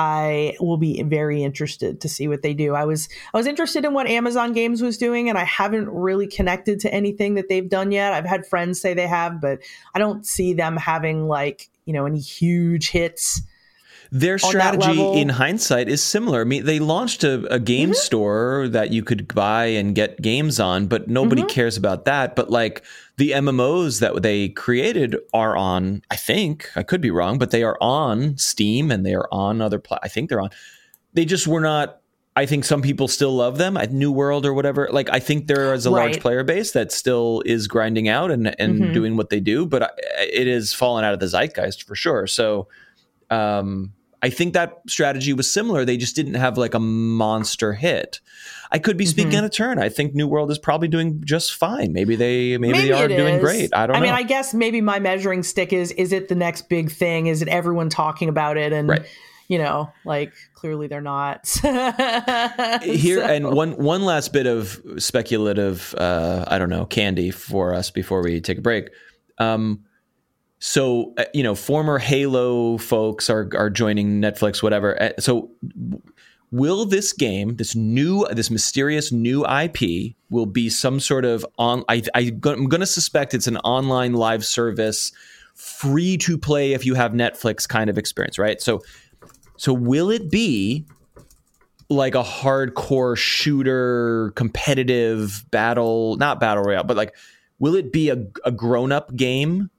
I will be very interested to see what they do. I was I was interested in what Amazon Games was doing and I haven't really connected to anything that they've done yet. I've had friends say they have, but I don't see them having like, you know, any huge hits. Their strategy in hindsight is similar. I mean, they launched a, a game Mm-hmm. store that you could buy and get games on, but nobody Mm-hmm. cares about that. But like the MMOs that they created are on, I think, I could be wrong, but they are on Steam and they are on other, pla- I think they're on. They just were not. I think some people still love them at New World or whatever. Like I think there is a large player base that still is grinding out and and Mhm. doing what they do, but I- it is fallen out of the zeitgeist for sure. So um, I think that strategy was similar. They just didn't have like a monster hit. I could be speaking Mhm. out of turn. I think New World is probably doing just fine. Maybe they maybe, they are doing is. great. I don't know. I know. mean, I guess maybe my measuring stick is is it the next big thing? Is it everyone talking about it? And Right. you know, like clearly they're not. here So- and one one last bit of speculative uh i don't know candy for us before we take a break um so uh, you know former halo folks are are joining netflix whatever Uh, so will this game this new this mysterious new ip will be some sort of on i, I i'm going to suspect it's an online live service free to play if you have netflix kind of experience right? So so will it be like a hardcore shooter competitive battle not battle royale but like will it be a, a grown-up game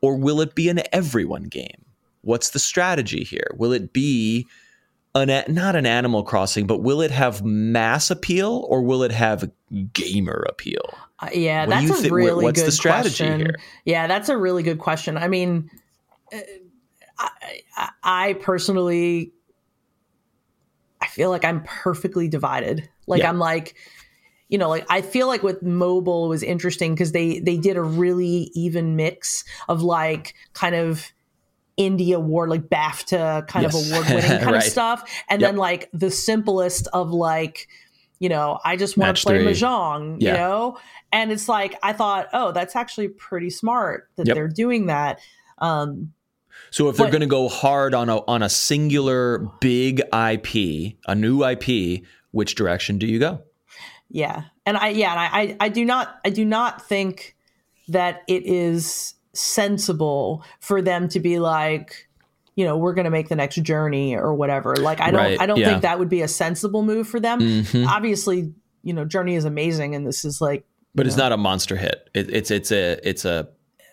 or will it be an everyone game? What's the strategy here? Will it be an not an animal crossing but will it have mass appeal or will it have gamer appeal Uh, yeah, What that's a wh- really what's good the strategy question. here? Yeah, that's a really good question. I mean, uh, I, I, I personally, I feel like I'm perfectly divided. Like Yeah. I'm like, you know, like I feel like with mobile was interesting because they they did a really even mix of like kind of indie award, like BAFTA kind Yes. of award winning kind Right. of stuff, and Yep. then like the simplest of like, you know, I just want Match to play three. mahjong, Yeah. you know, and it's like I thought, oh, that's actually pretty smart that Yep. they're doing that. Um, So if they're going to go hard on a on a singular big IP, a new IP, which direction do you go? Yeah, and I yeah, and I, I I do not I do not think that it is sensible for them to be like, you know, we're going to make the next journey or whatever. Like I don't Right, I don't yeah. think that would be a sensible move for them. Mhm. Obviously, you know, Journey is amazing, and this is like But it's not a monster hit. It, it's it's a it's a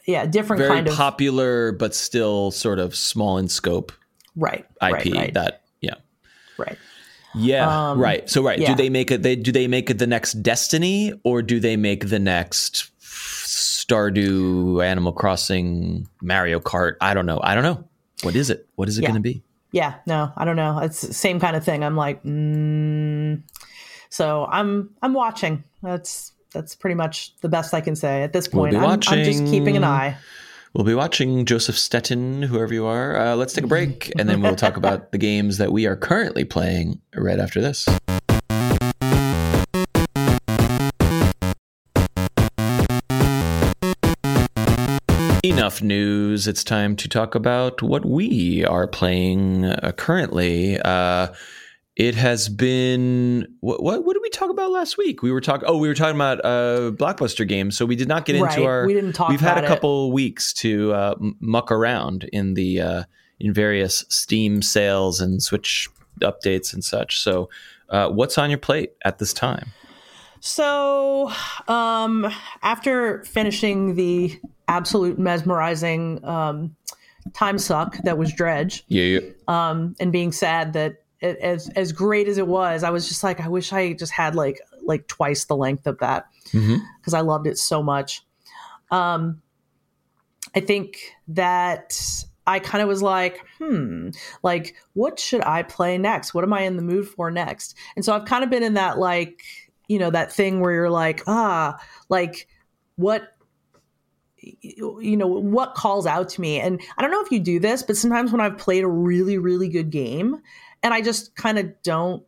yeah, different very kind of popular but still sort of small in scope right IP right right, that yeah. right. Yeah, Um, right. So right, yeah. do they make it they do they make it the next Destiny or do they make the next Stardew, Animal Crossing, Mario Kart? I don't know. I don't know. What is it? What is it Yeah. going to be? Yeah, no, I don't know. It's the same kind of thing. I'm like, mm. so I'm I'm watching. That's that's pretty much the best I can say at this We'll point. be I'm, I'm just keeping an eye. We'll be watching Joseph Staten, whoever you are. Uh, let's take a break, and then we'll talk about the games that we are currently playing right after this. Enough news. It's time to talk about what we are playing uh, currently. Uh, it has been what, what? What did we talk about last week? We were talking. Oh, we were talking about uh, blockbuster games. So we did not get Right, into our. we didn't talk We've had a it. couple weeks to uh, muck around in the uh, in various Steam sales and Switch updates and such. So, uh, what's on your plate at this time? So, um, after finishing the absolute mesmerizing um, time suck that was Dredge, Yeah, um, and being sad that it, as as great as it was, I was just like, I wish I just had like like twice the length of that because I loved it so much. Um, I think that I kind of was like, hmm, like what should I play next? What am I in the mood for next? And so I've kind of been in that like, you know, that thing where you're like, ah, like what you know what calls out to me and i don't know if you do this but sometimes when i've played a really really good game and i just kind of don't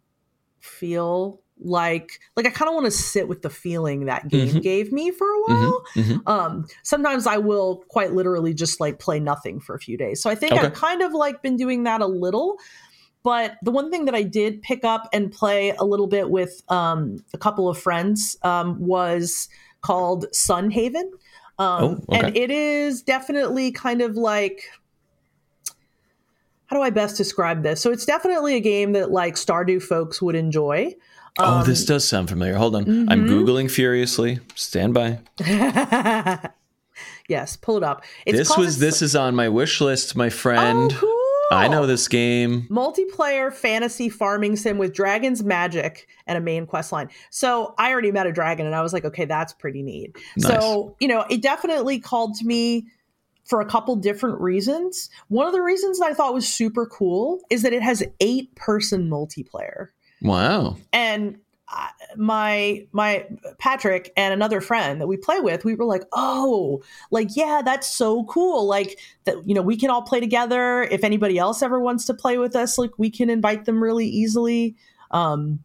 feel like like i kind of want to sit with the feeling that game Mhm. gave me for a Mhm, while mhm. um sometimes i will quite literally just like play nothing for a few days so i think Okay. i've kind of like been doing that a little but the one thing that i did pick up and play a little bit with um a couple of friends um was called sun haven um Oh, okay. and it is definitely kind of like how do i best describe this so it's definitely a game that like stardew folks would enjoy oh, Um, this does sound familiar. Hold on, I'm mhm. googling furiously. Stand by. yes, pull it up. It's this was this is on my wish list, my friend. Oh, cool. I oh. know this game. multiplayer fantasy farming sim with dragons, magic, and a main quest line. So I already met a dragon, and I was like, okay, that's pretty neat. So you know, it definitely called to me for a couple different reasons. One of the reasons that I thought was super cool is that it has eight person multiplayer. Wow. And my my Patrick and another friend that we play with, we were like, oh, like yeah, that's so cool. Like that, you know, we can all play together. If anybody else ever wants to play with us, like we can invite them really easily. Um,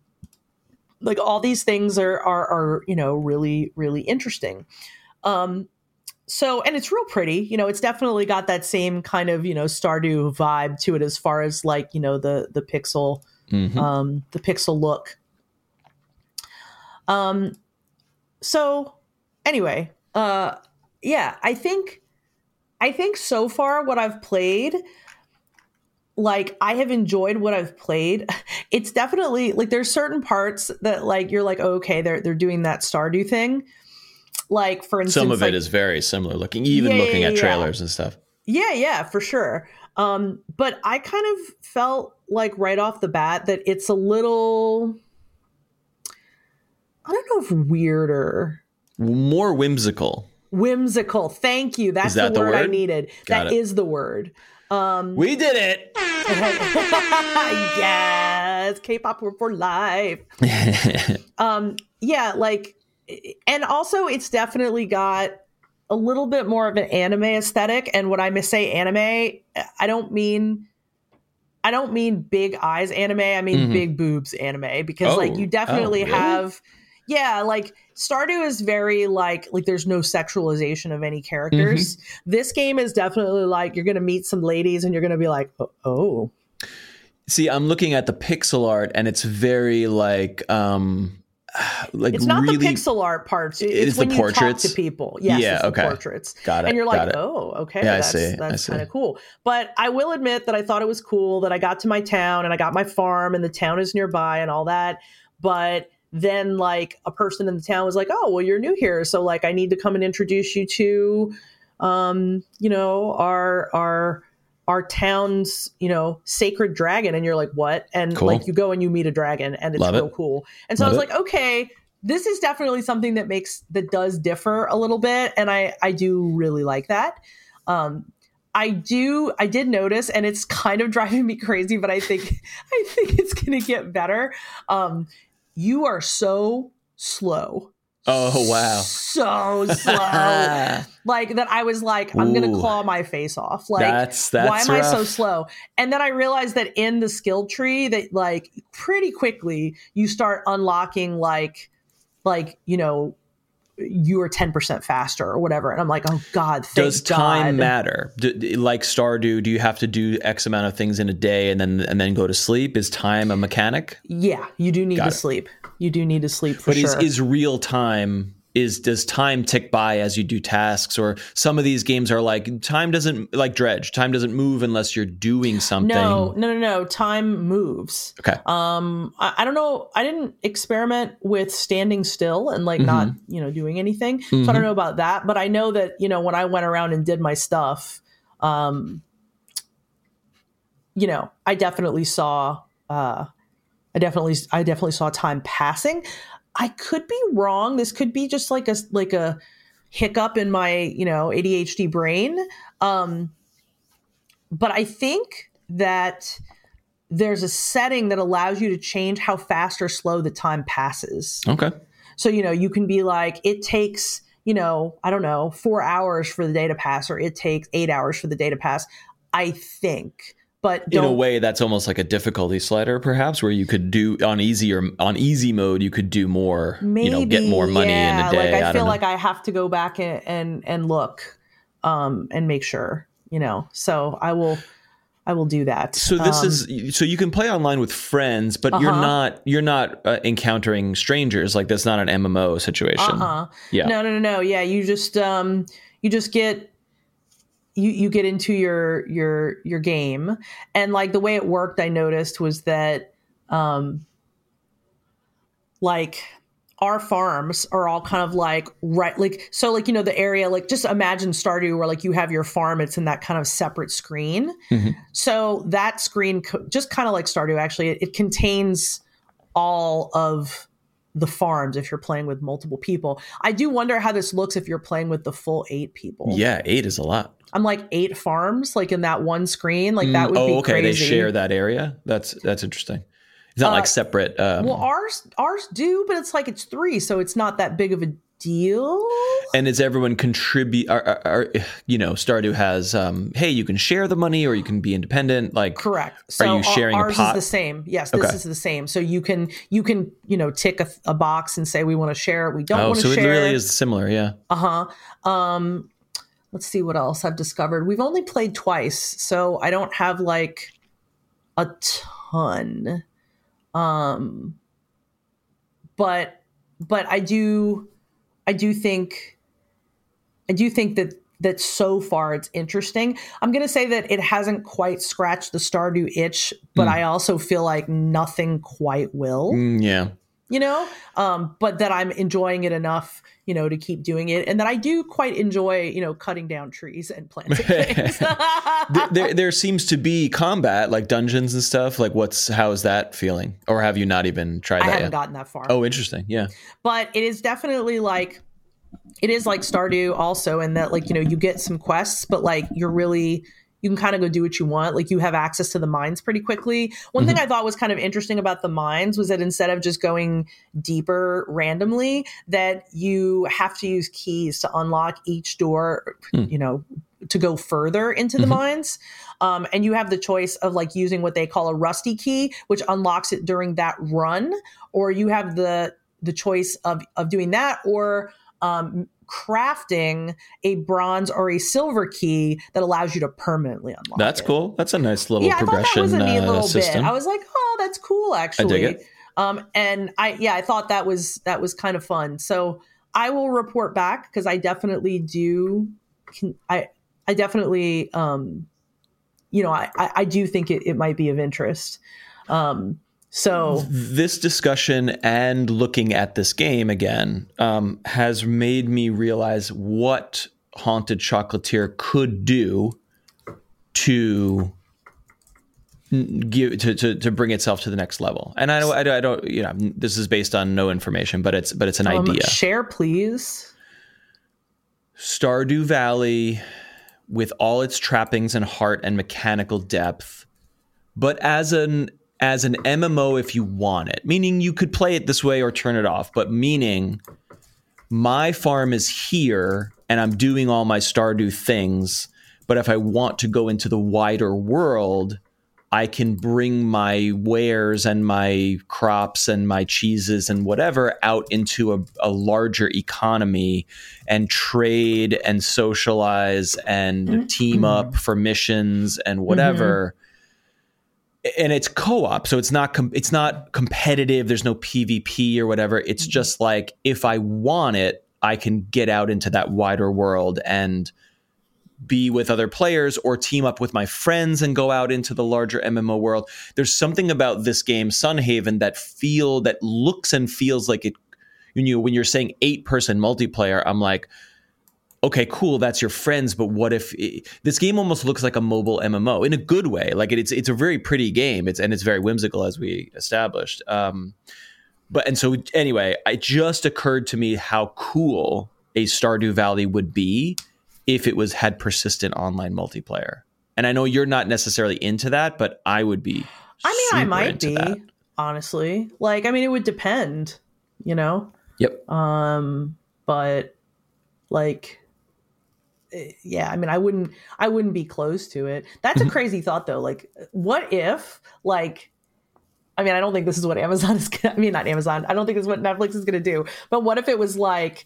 like all these things are are are you know really really interesting. Um, so and it's real pretty you know it's definitely got that same kind of you know stardew vibe to it as far as like you know the the pixel Mhm. um the pixel look um so anyway uh yeah i think i think so far what i've played like i have enjoyed what i've played it's definitely like there's certain parts that like you're like oh, okay they're they're doing that stardew thing like for instance Some of like, it is very similar looking, even Yeah, yeah, looking at yeah. trailers and stuff. yeah, yeah, for sure. Um, but I kind of felt like right off the bat that it's a little I don't know if weirder. More whimsical. Whimsical. Thank you. That's that the the word, I needed. Got That it. is the word. Um We did it. yes, K-pop for life. um yeah like and also it's definitely got a little bit more of an anime aesthetic and when i say anime i don't mean i don't mean big eyes anime i mean Mhm. big boobs anime because like Oh. you definitely Oh, really? have yeah like stardew is very like like there's no sexualization of any characters Mm-hmm. this game is definitely like you're gonna meet some ladies and you're gonna be like oh, oh. See, I'm looking at the pixel art, and it's very like, um, like it's not really. the pixel art parts. It's is the when you talk portraits? to people. Yes, Yeah, it's the okay. portraits. Got it. and you're like, oh, okay, Yeah, I that's, see, that's kind of cool. But I will admit that I thought it was cool that I got to my town and I got my farm and the town is nearby and all that. But then, like, a person in the town was like, oh, well, you're new here, so like, I need to come and introduce you to, um, you know, our our our town's you know sacred dragon and you're like what and Cool. like you go and you meet a dragon and it's Love it. real cool and so Love i was it. like okay this is definitely something that makes that does differ a little bit and i i do really like that um i do i did notice and it's kind of driving me crazy but i think i think it's gonna get better um you are so slow. Oh, wow. so slow. Like that i was like i'm gonna claw my face off. Like that's that's why am I so slow? And then I realized that in the skill tree that like pretty quickly you start unlocking like like, you know, you are 10% faster or whatever. And I'm like, oh God, thank Does time God. matter? Do, like Stardew, do you have to do X amount of things in a day and then and then go to sleep? Is time a mechanic? Yeah, you do need Got to it. sleep. You do need to sleep for but sure. is is real time is does time tick by as you do tasks or some of these games are like time doesn't like dredge time doesn't move unless you're doing something no, no, no, no. Time moves. okay Um, I, I don't know. I didn't experiment with standing still and like not, Mm-hmm. you know, doing anything. So I don't know about that, but I know that, you know, when I went around and did my stuff, um, you know, I definitely saw, uh, I definitely, I definitely saw time passing. I could be wrong. This could be just like a, like a hiccup in my, you know, ADHD brain. Um, but I think that there's a setting that allows you to change how fast or slow the time passes. okay So, you know, you can be like, it takes, you know, I don't know, four hours for the day to pass, or it takes eight hours for the day to pass. I think. But in a way that's almost like a difficulty slider perhaps where you could do on easy or on easy mode you could do more maybe you know get more money yeah, in a day Like I, I feel like I have to go back and and, and look um and make sure, you know. So I will I will do that. so this Um, is so you can play online with friends but you're Uh-huh. not you're not uh, encountering strangers like that's not an MMO situation Uh-huh. yeah No, no, no, no. Yeah, you just um you just get you you get into your your your game and like the way it worked I noticed was that um like our farms are all kind of like right like so like you know the area like just imagine Stardew where like you have your farm it's in that kind of separate screen. Mhm. So that screen co- just kind of like Stardew actually it, it contains all of the farms if you're playing with multiple people. I do wonder how this looks if you're playing with the full 8 people. yeah eight is a lot I'm like 8 farms like in that one screen like that would Mm, would oh be okay crazy. they share that area that's that's interesting It's not Uh, like separate. Um, well, ours ours do, but it's like it's three, so it's not that big of a deal. and is everyone contribute? Are, are, are you know Stardew has? Um, hey, you can share the money, or you can be independent. Like Correct. So you our- sharing a ours is the same. Yes, this Okay. is the same. So you can you can you know tick a, a box and say we want to share it. We don't oh, want to share. so it really is similar. Yeah. Uh huh. Um, let's see what else I've discovered. We've only played twice, so I don't have like a ton. Um, but but I do I do think I do think that that so far it's interesting. I'm going to say that it hasn't quite scratched the Stardew itch, but I also feel like nothing quite will Mm, yeah. You know um, but that i'm enjoying it enough you know to keep doing it and that i do quite enjoy you know cutting down trees and planting things Th- there, there seems to be combat, like dungeons and stuff. Like, what's how is that feeling? Or have you not even tried i that haven't yet? gotten that far oh, interesting. Yeah. but it is definitely like it is like stardew also in that like you know you get some quests but like you're really you can kind of go do what you want like you have access to the mines pretty quickly one thing i thought was kind of interesting about the mines was that instead of just going deeper randomly that you have to use keys to unlock each door Hmm. you know to go further into the Mhm. mines um, and you have the choice of like using what they call a rusty key which unlocks it during that run or you have the the choice of of doing that or um, crafting a bronze or a silver key that allows you to permanently unlock That's it. cool. That's a nice little yeah, I thought that progression was a neat uh, little system. bit. I was like, oh, that's cool, actually. I dig it. Um, and I, yeah, I thought that was that was kind of fun. So I will report back because I definitely do. Can, I I definitely, um, you know, I I, I do think it, it might be of interest. Um, so this discussion and looking at this game again um, has made me realize what haunted chocolatier could do to give to, to, to bring itself to the next level and I don't, I don't I don't you know this is based on no information but it's but it's an um, idea share, please. Stardew Valley with all its trappings and heart and mechanical depth, but as an as an MMO if you want it. Meaning you could play it this way or turn it off, but meaning my farm is here and I'm doing all my Stardew things, but if I want to go into the wider world, I can bring my wares and my crops and my cheeses and whatever out into a, a larger economy and trade and socialize and mm-hmm. team up mm-hmm. for missions and whatever. Mm-hmm. And it's co-op, so it's not com- it's not competitive. There's no PvP or whatever. It's mm-hmm. just like if I want it, I can get out into that wider world and be with other players or team up with my friends and go out into the larger MMO world. There's something about this game, Sun Haven, that feel that looks and feels like it. You know, when you're saying eight person multiplayer, I'm like, okay, cool, that's your friends, but what if it, this game almost looks like a mobile MMO in a good way? Like it, it's it's a very pretty game. It's and it's very whimsical as we established. Um, but and so anyway, it just occurred to me how cool a Stardew Valley would be if it was had persistent online multiplayer. And I know you're not necessarily into that, but I would be. I mean, I might be that. honestly. Like, I mean, it would depend, you know. Yep. Um, but like, yeah, I mean, I wouldn't, I wouldn't be close to it. That's a Mm-hmm. crazy thought, though. Like, what if, like, I mean, I don't think this is what Amazon is. Gonna, I mean, not Amazon. I don't think this is what Netflix is going to do. But what if it was like,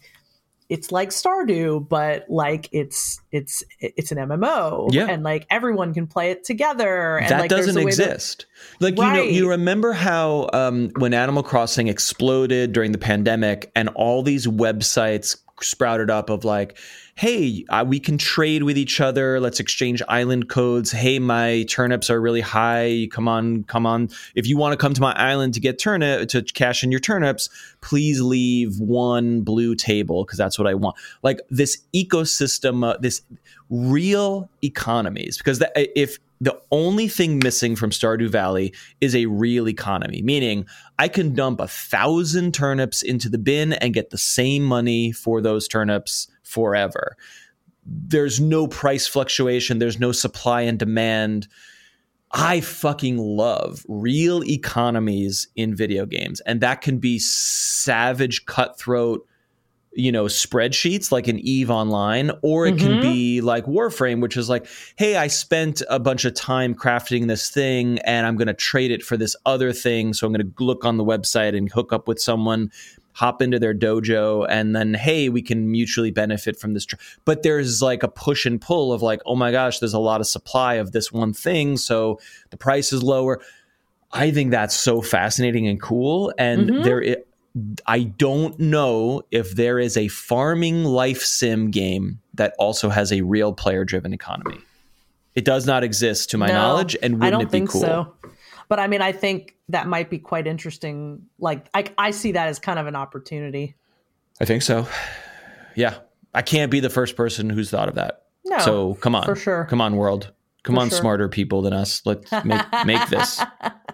it's like Stardew, but like it's it's it's an MMO, Yeah. and like everyone can play it together. And that like, there's doesn't a way that- exist. like you know, you remember how um, when Animal Crossing exploded during the pandemic, and all these websites sprouted up of like, "Hey, we can trade with each other. Let's exchange island codes. Hey, my turnips are really high. Come on, come on. If you want to come to my island to get turnip to cash in your turnips, please leave one blue table because that's what I want." Like this ecosystem, uh, this real economies because that, if the only thing missing from Stardew Valley is a real economy, meaning I can dump a thousand turnips into the bin and get the same money for those turnips forever. There's no price fluctuation, there's no supply and demand. I fucking love real economies in video games, and that can be savage, cutthroat, you know, spreadsheets like an Eve Online, or it can Mhm. be like Warframe, which is like, hey, I spent a bunch of time crafting this thing, and I'm going to trade it for this other thing. So I'm going to look on the website and hook up with someone. Hop into their dojo, and then hey, we can mutually benefit from this. Tr- but there's like a push and pull of like, oh my gosh, there's a lot of supply of this one thing, so the price is lower. I think that's so fascinating and cool. And Mhm. there, i- don't know if there is a farming life sim game that also has a real player driven economy. It does not exist to my No, knowledge, and wouldn't I don't it be think cool? so. But I mean, I think that might be quite interesting. Like, I, I see that as kind of an opportunity. I think so. Yeah, I can't be the first person who's thought of that. No, so come on, for sure. Come on, world. Come For on, sure. smarter people than us. Let's make make this.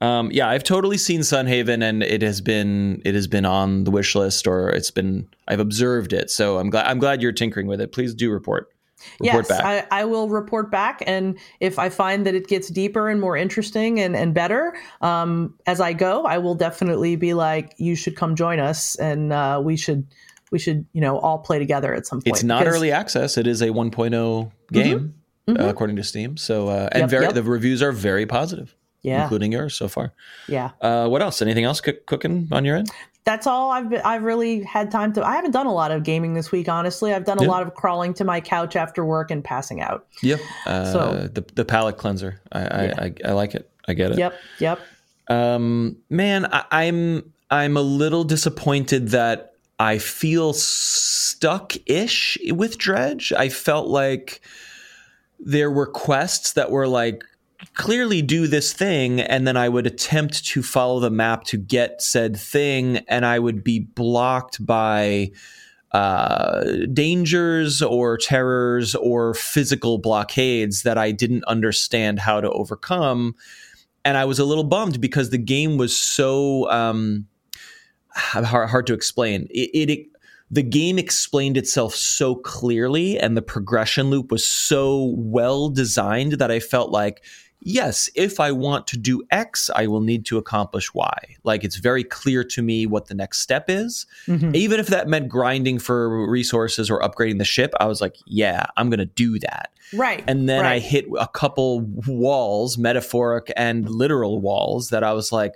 Um, yeah, I've totally seen Sun Haven, and it has been it has been on the wish list, or it's been I've observed it. So I'm glad I'm glad you're tinkering with it. Please do report. Report yes, back. I, I will report back, and if I find that it gets deeper and more interesting and, and better um, as I go, I will definitely be like, you should come join us, and uh, we should we should you know all play together at some point. it's not because- early access. It is a 1.0 game, Mhm. Uh, according to Steam. So uh, and Yep, very yep. the reviews are very positive, Yeah, including yours so far. yeah. Uh, what else? Anything else cook cooking on your end? that's all I've been, I've really had time to. I haven't done a lot of gaming this week, honestly. I've done a Yeah. lot of crawling to my couch after work and passing out. Yep. Uh, So- the the palate cleanser. I, I, Yeah. I I like it. I get it. Yep, yep. Um, man, I, I'm I'm a little disappointed that I feel stuck-ish with Dredge. I felt like there were quests that were like clearly do this thing and then I would attempt to follow the map to get said thing and I would be blocked by uh, dangers or terrors or physical blockades that I didn't understand how to overcome and I was a little bummed because the game was so um, hard, hard to explain. It, it the game explained itself so clearly, and the progression loop was so well designed that I felt like, yes, if I want to do X, I will need to accomplish Y. Like it's very clear to me what the next step is. Mhm. Even if that meant grinding for resources or upgrading the ship, I was like, yeah, I'm going to do that. Right. And then I hit a couple walls, metaphoric and literal walls, that I was like,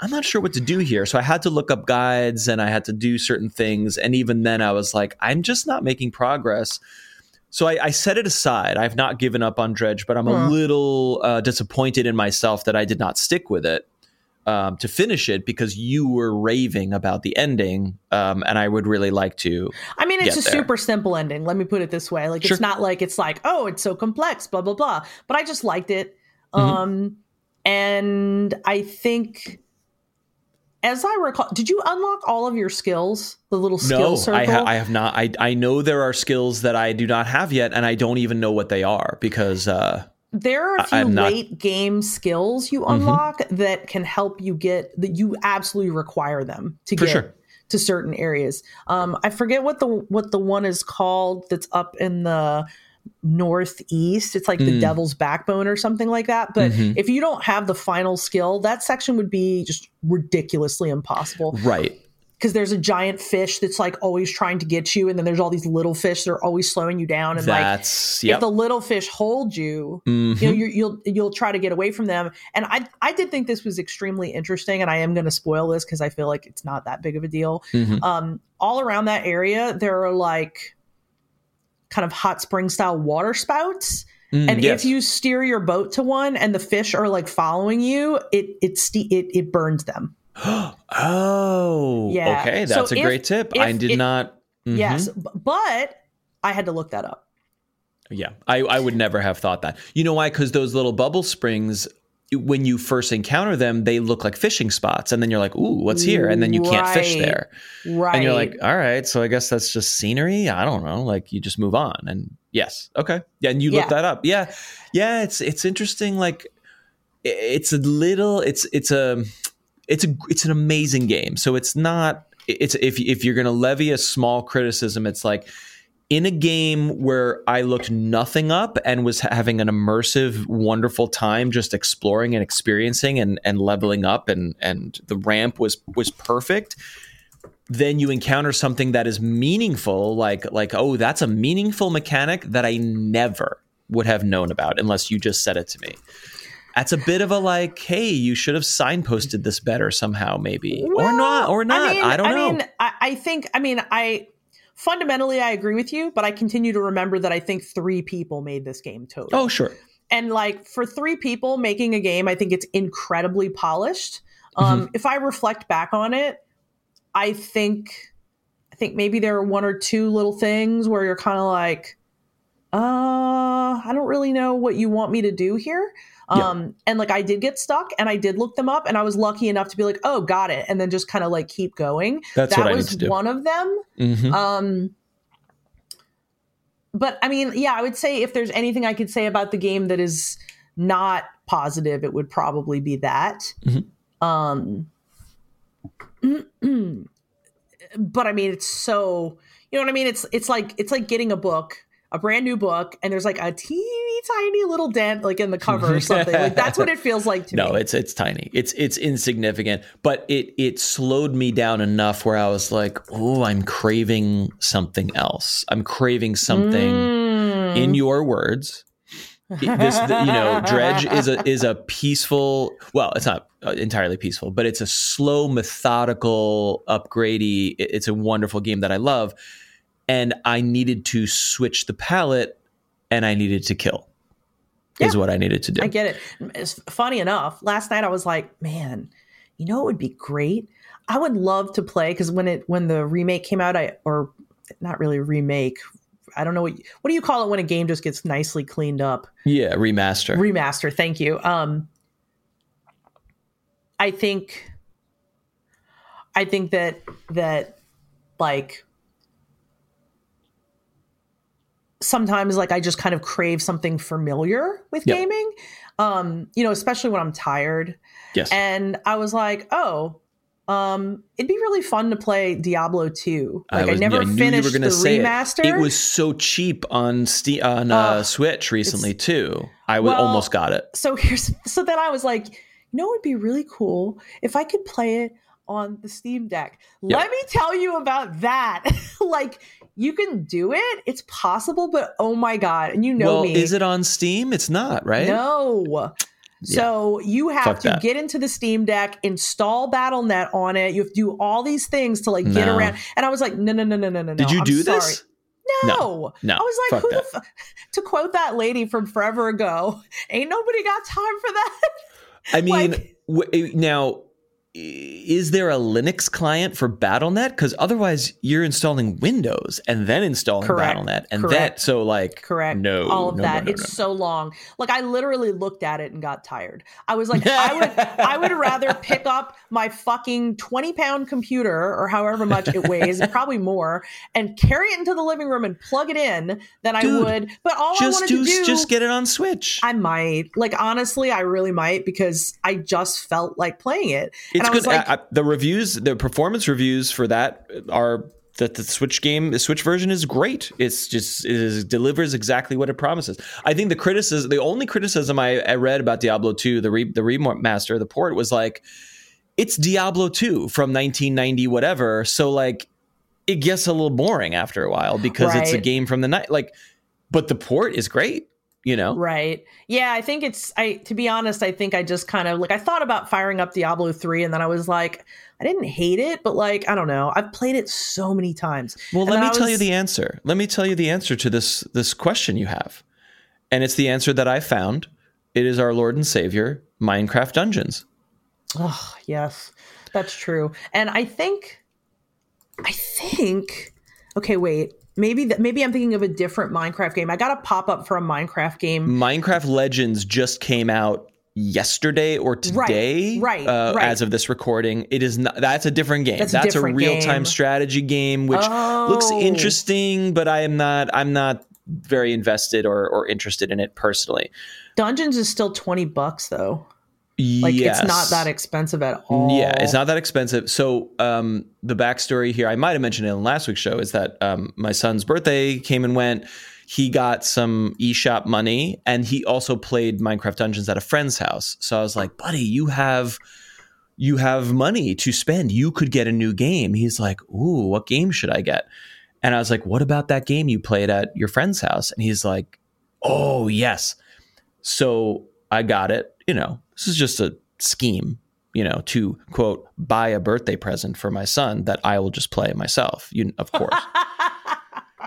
I'm not sure what to do here. So I had to look up guides and I had to do certain things. And even then, I was like, I'm just not making progress. So I, I set it aside. I've not given up on Dredge, but I'm a little uh, disappointed in myself that I did not stick with it um, to finish it because you were raving about the ending. Um, and I would really like to. I mean, it's a there. super simple ending. Let me put it this way. Like, Sure. it's not like it's like, oh, it's so complex, blah blah blah. But I just liked it. Mhm. Um, and I think, as I recall, did you unlock all of your skills? The little skill No, circle. I, ha- I have not. I, I know there are skills that I do not have yet, and I don't even know what they are because uh, there are a few not- late game skills you Mhm. unlock that can help you get that you absolutely require them to For get sure. to certain areas. Um, I forget what the what the one is called that's up in the northeast. It's like the Mm. Devil's Backbone or something like that. But Mhm. if you don't have the final skill, that section would be just ridiculously impossible right. because there's a giant fish that's like always trying to get you, and then there's all these little fish that are always slowing you down. And like That's if the little fish hold you, Mhm. you know you're, you'll you'll try to get away from them and i i did think this was extremely interesting and i am going to spoil this because i feel like it's not that big of a deal Mhm. um all around that area there are like kind of hot spring style water spouts Mm, and yes. if you steer your boat to one and the fish are like following you it it ste- it, it burns them oh, Yeah. Okay, So that's a if- great tip. I did it- not. mhm. yes but i had to look that up Yeah, I, I would never have thought that. You know why? Because those little bubble springs, when you first encounter them, they look like fishing spots, and then you're like, "Ooh, what's here?" And then you can't fish there, right and you're like, "All right, so I guess that's just scenery." I don't know. Like you just move on, and yes, okay, yeah, and you look Yeah. that up. Yeah, yeah, it's it's interesting. Like it's a little, it's it's a it's a it's an amazing game. So it's not it's if if you're going to levy a small criticism, it's like in a game where I looked nothing up and was having an immersive, wonderful time just exploring and experiencing and, and leveling up and and the ramp was was perfect. Then you encounter something that is meaningful, like like, oh, that's a meaningful mechanic that I never would have known about unless you just said it to me. That's a bit of a like, hey, you should have signposted this better somehow, maybe. or not, or not. I, mean, I don't know. I mean, I, I think I mean I fundamentally I agree with you, but I continue to remember that I think three people made this game total. Oh, sure. And like for three people making a game, I think it's incredibly polished. Um, mm-hmm. If I reflect back on it, I think I think maybe there are one or two little things where you're kind of like, uh, I don't really know what you want me to do here. Um, yeah. and like I did get stuck and I did look them up and I was lucky enough to be like, oh, got it. And then just kind of like keep going. That's that was I need to do. one of them. Mm-hmm. Um, but I mean, yeah, I would say if there's anything I could say about the game that is not positive, it would probably be that. Mm-hmm. Um, but I mean, it's so you know what I mean. It's it's like it's like getting a book a brand new book and there's like a teeny tiny little dent like in the cover or something. like that's what it feels like to no, me. No, it's it's tiny. It's it's insignificant, but it it slowed me down enough where I was like, "Oh, I'm craving something else. I'm craving something Mm. in your words." this you know dredge is a is a peaceful well it's not entirely peaceful but it's a slow methodical upgradey it's a wonderful game that i love and I needed to switch the palette and I needed to kill. Yeah, is what I needed to do. I get it. It's funny enough. Last night I was like, man, you know it would be great. I would love to play because when it when the remake came out, I or not really remake. I don't know what what do you call it when a game just gets nicely cleaned up? Yeah, remaster. Remaster. Thank you. Um, I think, I think that that like sometimes like I just kind of crave something familiar with yep. gaming. Um, you know, especially when I'm tired. Yes. And I was like, oh, um, it'd be really fun to play Diablo 2. Like I, was, I never yeah, finished the remaster. It. it. was so cheap on Steam on uh, uh, Switch recently too. I well, almost got it. So here's so then I was like, you know, it'd be really cool if I could play it on the Steam Deck. Yep. Let me tell you about that. like you can do it. It's possible, but oh my god! And you know well, me. Is it on Steam? It's not, right? No. So yeah. you have Fuck to that. get into the Steam Deck, install BattleNet on it. You have to do all these things to like no. get around. And I was like, no, no, no, no, no, no. Did you I'm do sorry. this? No. no, no. I was like, who the f-? to quote that lady from forever ago, ain't nobody got time for that. I mean, like, w- eh, now is there a Linux client for BattleNet? Because otherwise, you're installing Windows and then installing correct, BattleNet, and correct, that so like correct. No, all of no, that. No, no, it's so long. Like I literally looked at it and got tired. I was like, I would, I would rather pick up my fucking twenty pound computer or however much it weighs, probably more, and carry it into the living room and plug it in than Dude, I would. But all just I wanted do, to do, just get it on Switch. I might. Like honestly, I really might because I just felt like playing it. It's and good. Like, I, I, the reviews, the performance reviews for that are that the Switch game, the Switch version is great. It's just it is, delivers exactly what it promises. I think the criticism, the only criticism I, I read about Diablo 2, the re, the remaster, the port was like, it's Diablo 2 from 1990, whatever. So like, it gets a little boring after a while because right. it's a game from the night. Like, but the port is great you know? Right. Yeah i think it's i to be honest i think i just kind of like i thought about firing up diablo 3 and then i was like i didn't hate it but like i don't know. I've played it so many times. Well and let me was, tell you the answer. Let me tell you the answer to this this question you have. And it's the answer that i found. It is our lord and savior minecraft dungeons. Oh yes. That's true. And i think i think okay wait maybe that maybe I'm thinking of a different Minecraft game. I got a pop up for a Minecraft game. Minecraft Legends just came out yesterday or today right, right, uh, right. as of this recording it is not that's a different game that's, that's a, a real-time game. strategy game which oh. looks interesting but i am not i'm not very invested or or interested in it personally dungeons is still 20 bucks though Like yes. it's not that expensive at all. Yeah, it's not that expensive. So um, the backstory here, I might have mentioned it in last week's show, is that um, my son's birthday came and went. He got some eShop money, and he also played Minecraft Dungeons at a friend's house. So I was like, "Buddy, you have you have money to spend. You could get a new game." He's like, "Ooh, what game should I get?" And I was like, "What about that game you played at your friend's house?" And he's like, "Oh, yes." So I got it. You know, this is just a scheme, you know, to quote buy a birthday present for my son that I will just play myself. You, of course.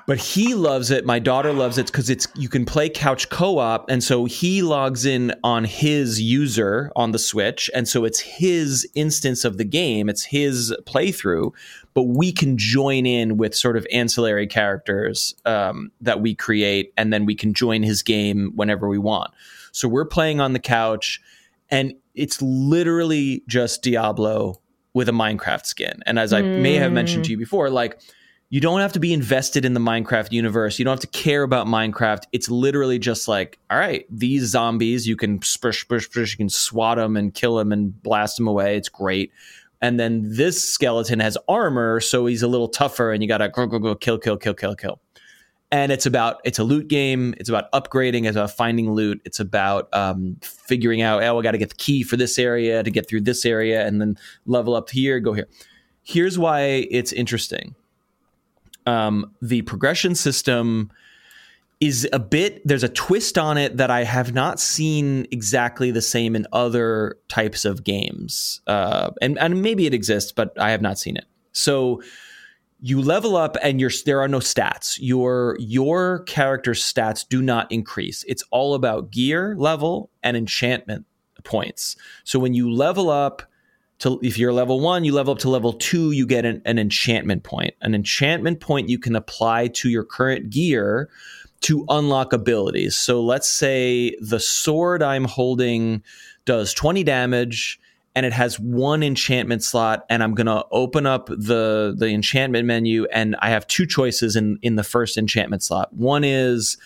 but he loves it. My daughter loves it because it's you can play couch co-op, and so he logs in on his user on the Switch, and so it's his instance of the game. It's his playthrough, but we can join in with sort of ancillary characters um, that we create, and then we can join his game whenever we want. So we're playing on the couch, and it's literally just Diablo with a Minecraft skin. And as I may have mentioned to you before, like you don't have to be invested in the Minecraft universe. You don't have to care about Minecraft. It's literally just like, all right, these zombies, you can spush, spush, spush, you can swat them and kill them and blast them away. It's great. And then this skeleton has armor, so he's a little tougher, and you gotta go, go, go, kill, kill, kill, kill, kill. And it's about it's a loot game. It's about upgrading. It's about finding loot. It's about um, figuring out. Oh, I got to get the key for this area to get through this area, and then level up here, go here. Here's why it's interesting um, the progression system is a bit there's a twist on it that I have not seen exactly the same in other types of games, uh, and and maybe it exists, but I have not seen it. So you level up and your there are no stats. Your your character's stats do not increase. It's all about gear level and enchantment points. So when you level up to if you're level one, you level up to level two, you get an, an enchantment point. An enchantment point you can apply to your current gear to unlock abilities. So let's say the sword I'm holding does 20 damage and it has one enchantment slot and I'm going to open up the the enchantment menu and I have two choices in in the first enchantment slot. One is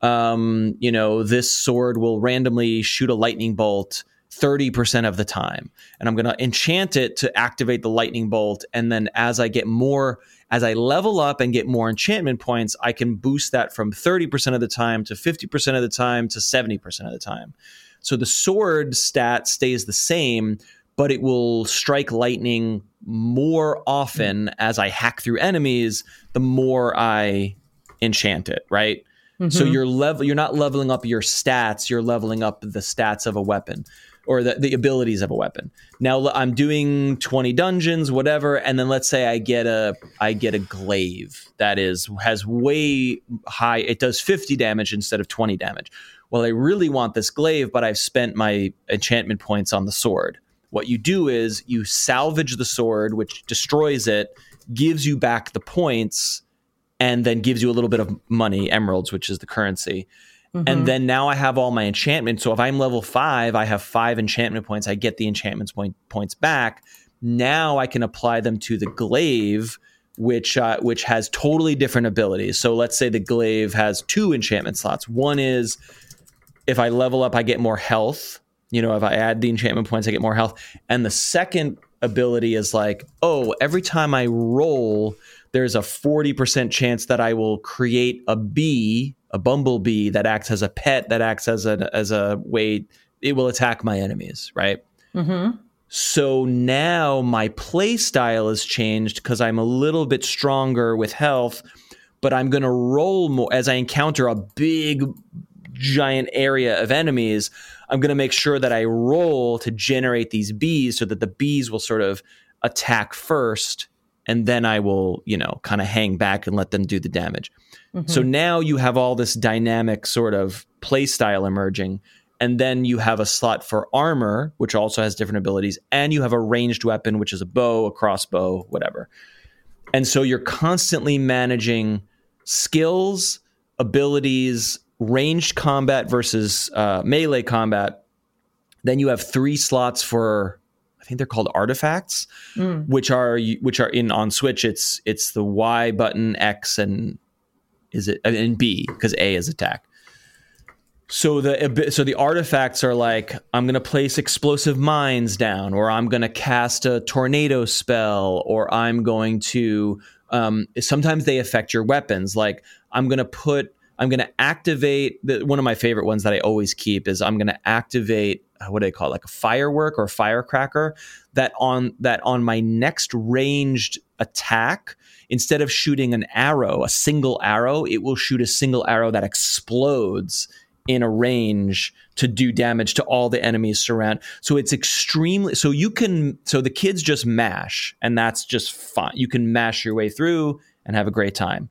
um, you know, this sword will randomly shoot a lightning bolt 30% of the time. And I'm going to enchant it to activate the lightning bolt. And then as I get more, as I level up and get more enchantment points, I can boost that from 30% of the time to 50% of the time to 70% of the time. So the sword stat stays the same, but it will strike lightning more often as I hack through enemies, the more I enchant it, right? So mm-hmm. you're level you're not leveling up your stats, you're leveling up the stats of a weapon or the, the abilities of a weapon. Now I'm doing 20 dungeons, whatever, and then let's say I get a I get a glaive that is has way high. It does 50 damage instead of 20 damage. Well, I really want this glaive, but I've spent my enchantment points on the sword. What you do is you salvage the sword, which destroys it, gives you back the points, and then gives you a little bit of money, emeralds, which is the currency. And then now I have all my enchantments. So if I'm level five, I have five enchantment points. I get the enchantment point, points back. Now I can apply them to the glaive, which uh, which has totally different abilities. So let's say the glaive has two enchantment slots. One is if I level up, I get more health. You know, if I add the enchantment points, I get more health. And the second ability is like, oh, every time I roll, there's a 40% chance that I will create a bee, a bumblebee that acts as a pet, that acts as a as a way it will attack my enemies, right? Mm-hmm. So now my play style has changed because I'm a little bit stronger with health, but I'm going to roll more as I encounter a big, giant area of enemies. I'm going to make sure that I roll to generate these bees so that the bees will sort of attack first, and then I will, you know, kind of hang back and let them do the damage. So mm-hmm. now you have all this dynamic sort of play style emerging. And then you have a slot for armor, which also has different abilities, and you have a ranged weapon, which is a bow, a crossbow, whatever. And so you're constantly managing skills, abilities, ranged combat versus uh, melee combat. Then you have three slots for, I think they're called artifacts, which are which are in on Switch. It's it's the Y button, X, and is it and B because A is attack. so the so the artifacts are like I'm going to place explosive mines down, or I'm going to cast a tornado spell, or I'm going to. Um, sometimes they affect your weapons. Like I'm going to put, I'm going to activate. The, one of my favorite ones that I always keep is I'm going to activate. uh, What do they call it? Like a firework or firecracker that on that on my next ranged attack instead of shooting an arrow, a single arrow, it will shoot a single arrow that explodes in a range to do damage to all the enemies surround. So it's extremely so you can so the kids just mash and that's just fine. You can mash your way through and have a great time.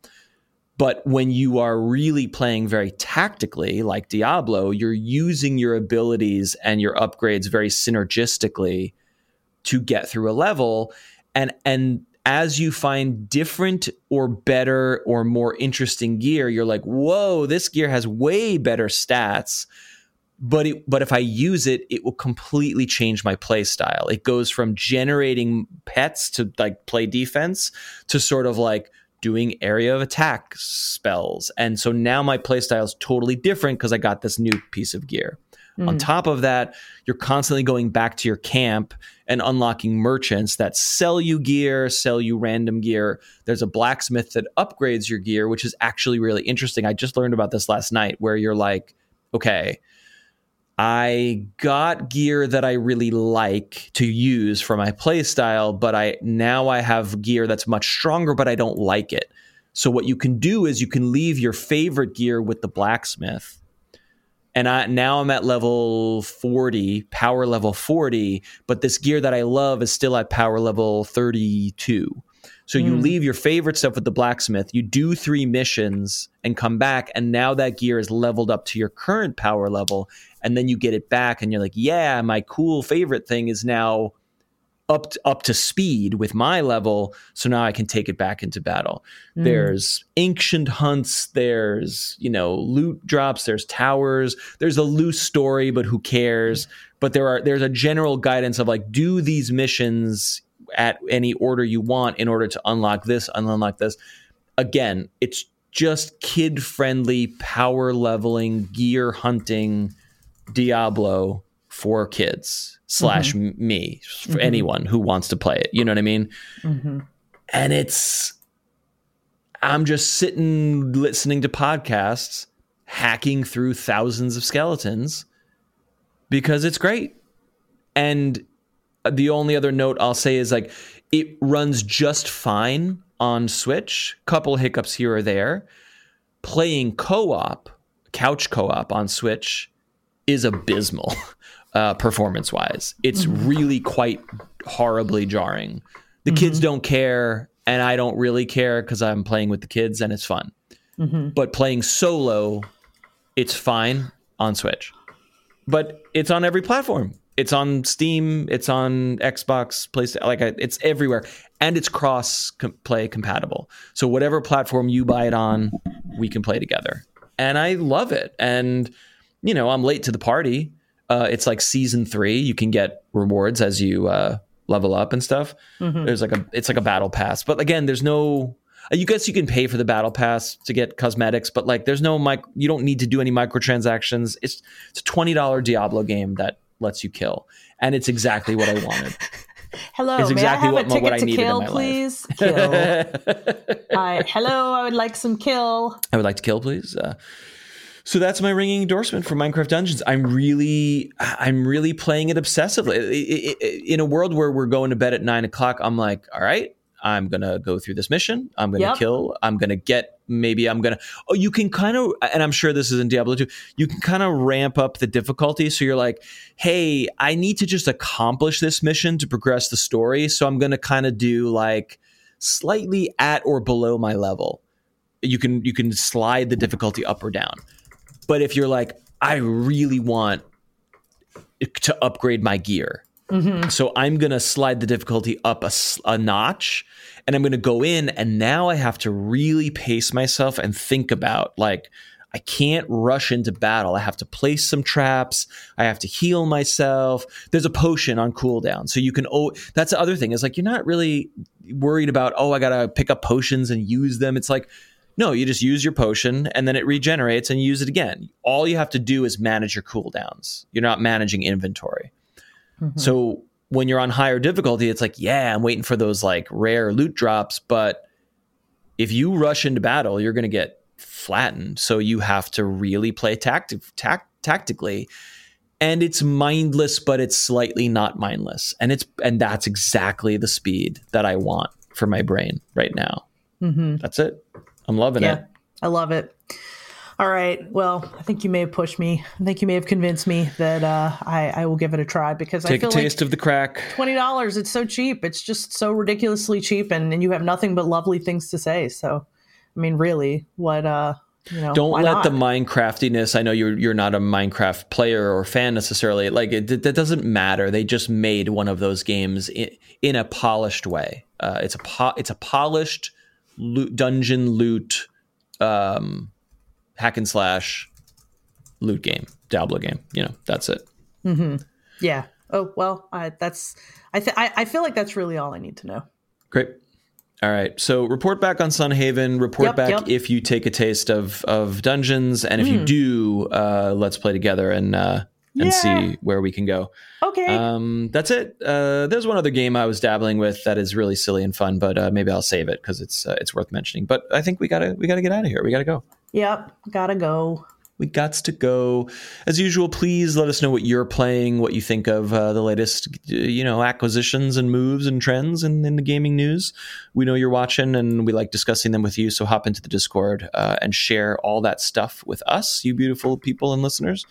But when you are really playing very tactically like Diablo, you're using your abilities and your upgrades very synergistically to get through a level and and as you find different or better or more interesting gear, you're like, whoa, this gear has way better stats. But it, but if I use it, it will completely change my play style. It goes from generating pets to like play defense to sort of like doing area of attack spells. And so now my playstyle is totally different because I got this new piece of gear. On hmm. top of that, you're constantly going back to your camp and unlocking merchants that sell you gear, sell you random gear. There's a blacksmith that upgrades your gear, which is actually really interesting. I just learned about this last night where you're like, okay, I got gear that I really like to use for my playstyle, but I now I have gear that's much stronger, but I don't like it. So what you can do is you can leave your favorite gear with the blacksmith and I now I'm at level 40, power level 40, but this gear that I love is still at power level 32. So you Mm. leave your favorite stuff with the blacksmith, you do 3 missions and come back and now that gear is leveled up to your current power level and then you get it back and you're like, "Yeah, my cool favorite thing is now up to, up to speed with my level, so now I can take it back into battle." Mm. There's ancient hunts, there's, you know, loot drops, there's towers, there's a loose story, but who cares? But there are there's a general guidance of like do these missions at any order you want in order to unlock this, unlock this. Again, it's just kid friendly power leveling gear hunting Diablo for kids slash m me for Mhm. anyone who wants to play it. You know what I mean? Mhm. and it's i'm just sitting listening to podcasts hacking through thousands of skeletons because it's great and the only other note i'll say is like it runs just fine on switch couple hiccups here or there playing co-op couch co-op on switch is abysmal uh, performance wise it's really quite horribly jarring. The kids don't care and i don't really care because i'm playing with the kids and it's fun. Mhm. but playing solo it's fine on switch. But it's on every platform. It's on steam it's on xbox playstation like it's everywhere and it's cross play compatible. So whatever platform you buy it on we can play together. And i love it and you know i'm late to the party uh, it's like season three you can get rewards as you uh, level up and stuff Mhm. there's like a it's like a battle pass but again there's no you guess you can pay for the battle pass to get cosmetics but like there's no mic you don't need to do any microtransactions it's it's a $20 diablo game that lets you kill and it's exactly what i wanted Hello, It's may I have what- a ticket what I to kill, my life. please? Kill. Hi. Hello, I would like some kill. I would like to kill, please. Uh, so that's my ringing endorsement for Minecraft Dungeons. I'm really, I'm really playing it obsessively. I- I- I- In a world where we're going to bed at nine o'clock, I'm like, all right, I'm gonna go through this mission. I'm gonna Yep. kill. I'm gonna get. Maybe I'm gonna. Oh, you can kind of, and I'm sure this is in Diablo 2. You can kind of ramp up the difficulty. So you're like, hey, I need to just accomplish this mission to progress the story. So I'm gonna kind of do like slightly at or below my level you can you can slide the difficulty up or down. But if you're like, I really want to upgrade my gear, Mhm. so I'm gonna slide the difficulty up a notch, and I'm gonna go in, and now I have to really pace myself and think about like. I can't rush into battle. I have to place some traps. I have to heal myself. There's a potion on cooldown. So you can oh that's the other thing is like you're not really worried about, oh, I gotta pick up potions and use them. It's like, No, you just use your potion and then it regenerates and you use it again. All you have to do is manage your cooldowns. You're not managing inventory. So when you're on higher difficulty, it's like, yeah, I'm waiting for those like rare loot drops, but if you rush into battle, you're going to get flattened. So you have to really play tactic, tac- tactically. And it's mindless, but it's slightly not mindless. And it's and that's exactly the speed that I want for my brain right now. Mm-hmm. That's it. I'm loving Yeah, it. I love it. All right. Well, I think you may have pushed me. I think you may have convinced me that uh, I, I will give it a try because I Take a feel like taste of the crack. twenty dollars. It's so cheap. It's just so ridiculously cheap, and, and you have nothing but lovely things to say. So, I mean, really, what? uh you know, Don't let not? the Minecraftiness. I know you're you're not a Minecraft player or fan necessarily. Like it, that doesn't matter. They just made one of those games in, in a polished way. Uh, it's a po- it's a polished loot, dungeon loot, um, hack and slash loot game, Diablo game. You know, that's it. Yeah. Oh well, I, that's. I, th- I I feel like that's really all I need to know. Great. All right. So report back on Sun Haven. Report Yep, back yep. If you take a taste of of dungeons, and if you do, uh, let's play together and uh, and Yeah. see where we can go. Okay. Um, that's it. Uh, there's one other game I was dabbling with that is really silly and fun, but uh, maybe I'll save it because it's uh, it's worth mentioning. But I think we gotta we gotta get out of here. We gotta go. yep. Gotta go. We got to go. As usual, please let us know what you're playing, what you think of uh, the latest, you know, acquisitions and moves and trends in, in the gaming news. We know you're watching, and we like discussing them with you. So hop into the Discord uh, and share all that stuff with us, you beautiful people and listeners.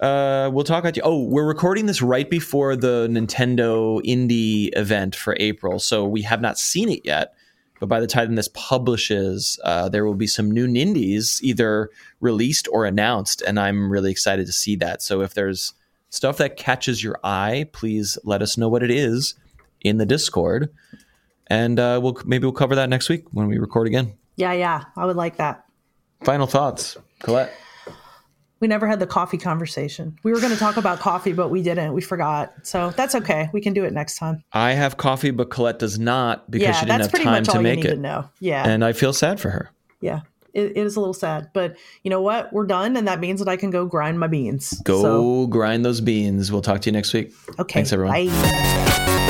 Uh, we'll talk at you. Oh, we're recording this right before the Nintendo Indie event for April, so we have not seen it yet. But by the time this publishes, uh, there will be some new Nindies either released or announced, and I'm really excited to see that. So if there's stuff that catches your eye, please let us know what it is in the Discord, and uh, we'll maybe we'll cover that next week when we record again. Yeah, yeah. I would like that. Final thoughts, Colette. We never had the coffee conversation. We were going to talk about coffee, but we didn't. We forgot. So that's okay. We can do it next time. I have coffee, but Colette does not because yeah, she didn't that's have pretty time much to make it. to. Yeah, and I feel sad for her. yeah. It, it is a little sad, but you know what? We're done, and that means that I can go grind my beans. Go So, grind those beans. We'll talk to you next week. okay. Thanks, everyone. Bye.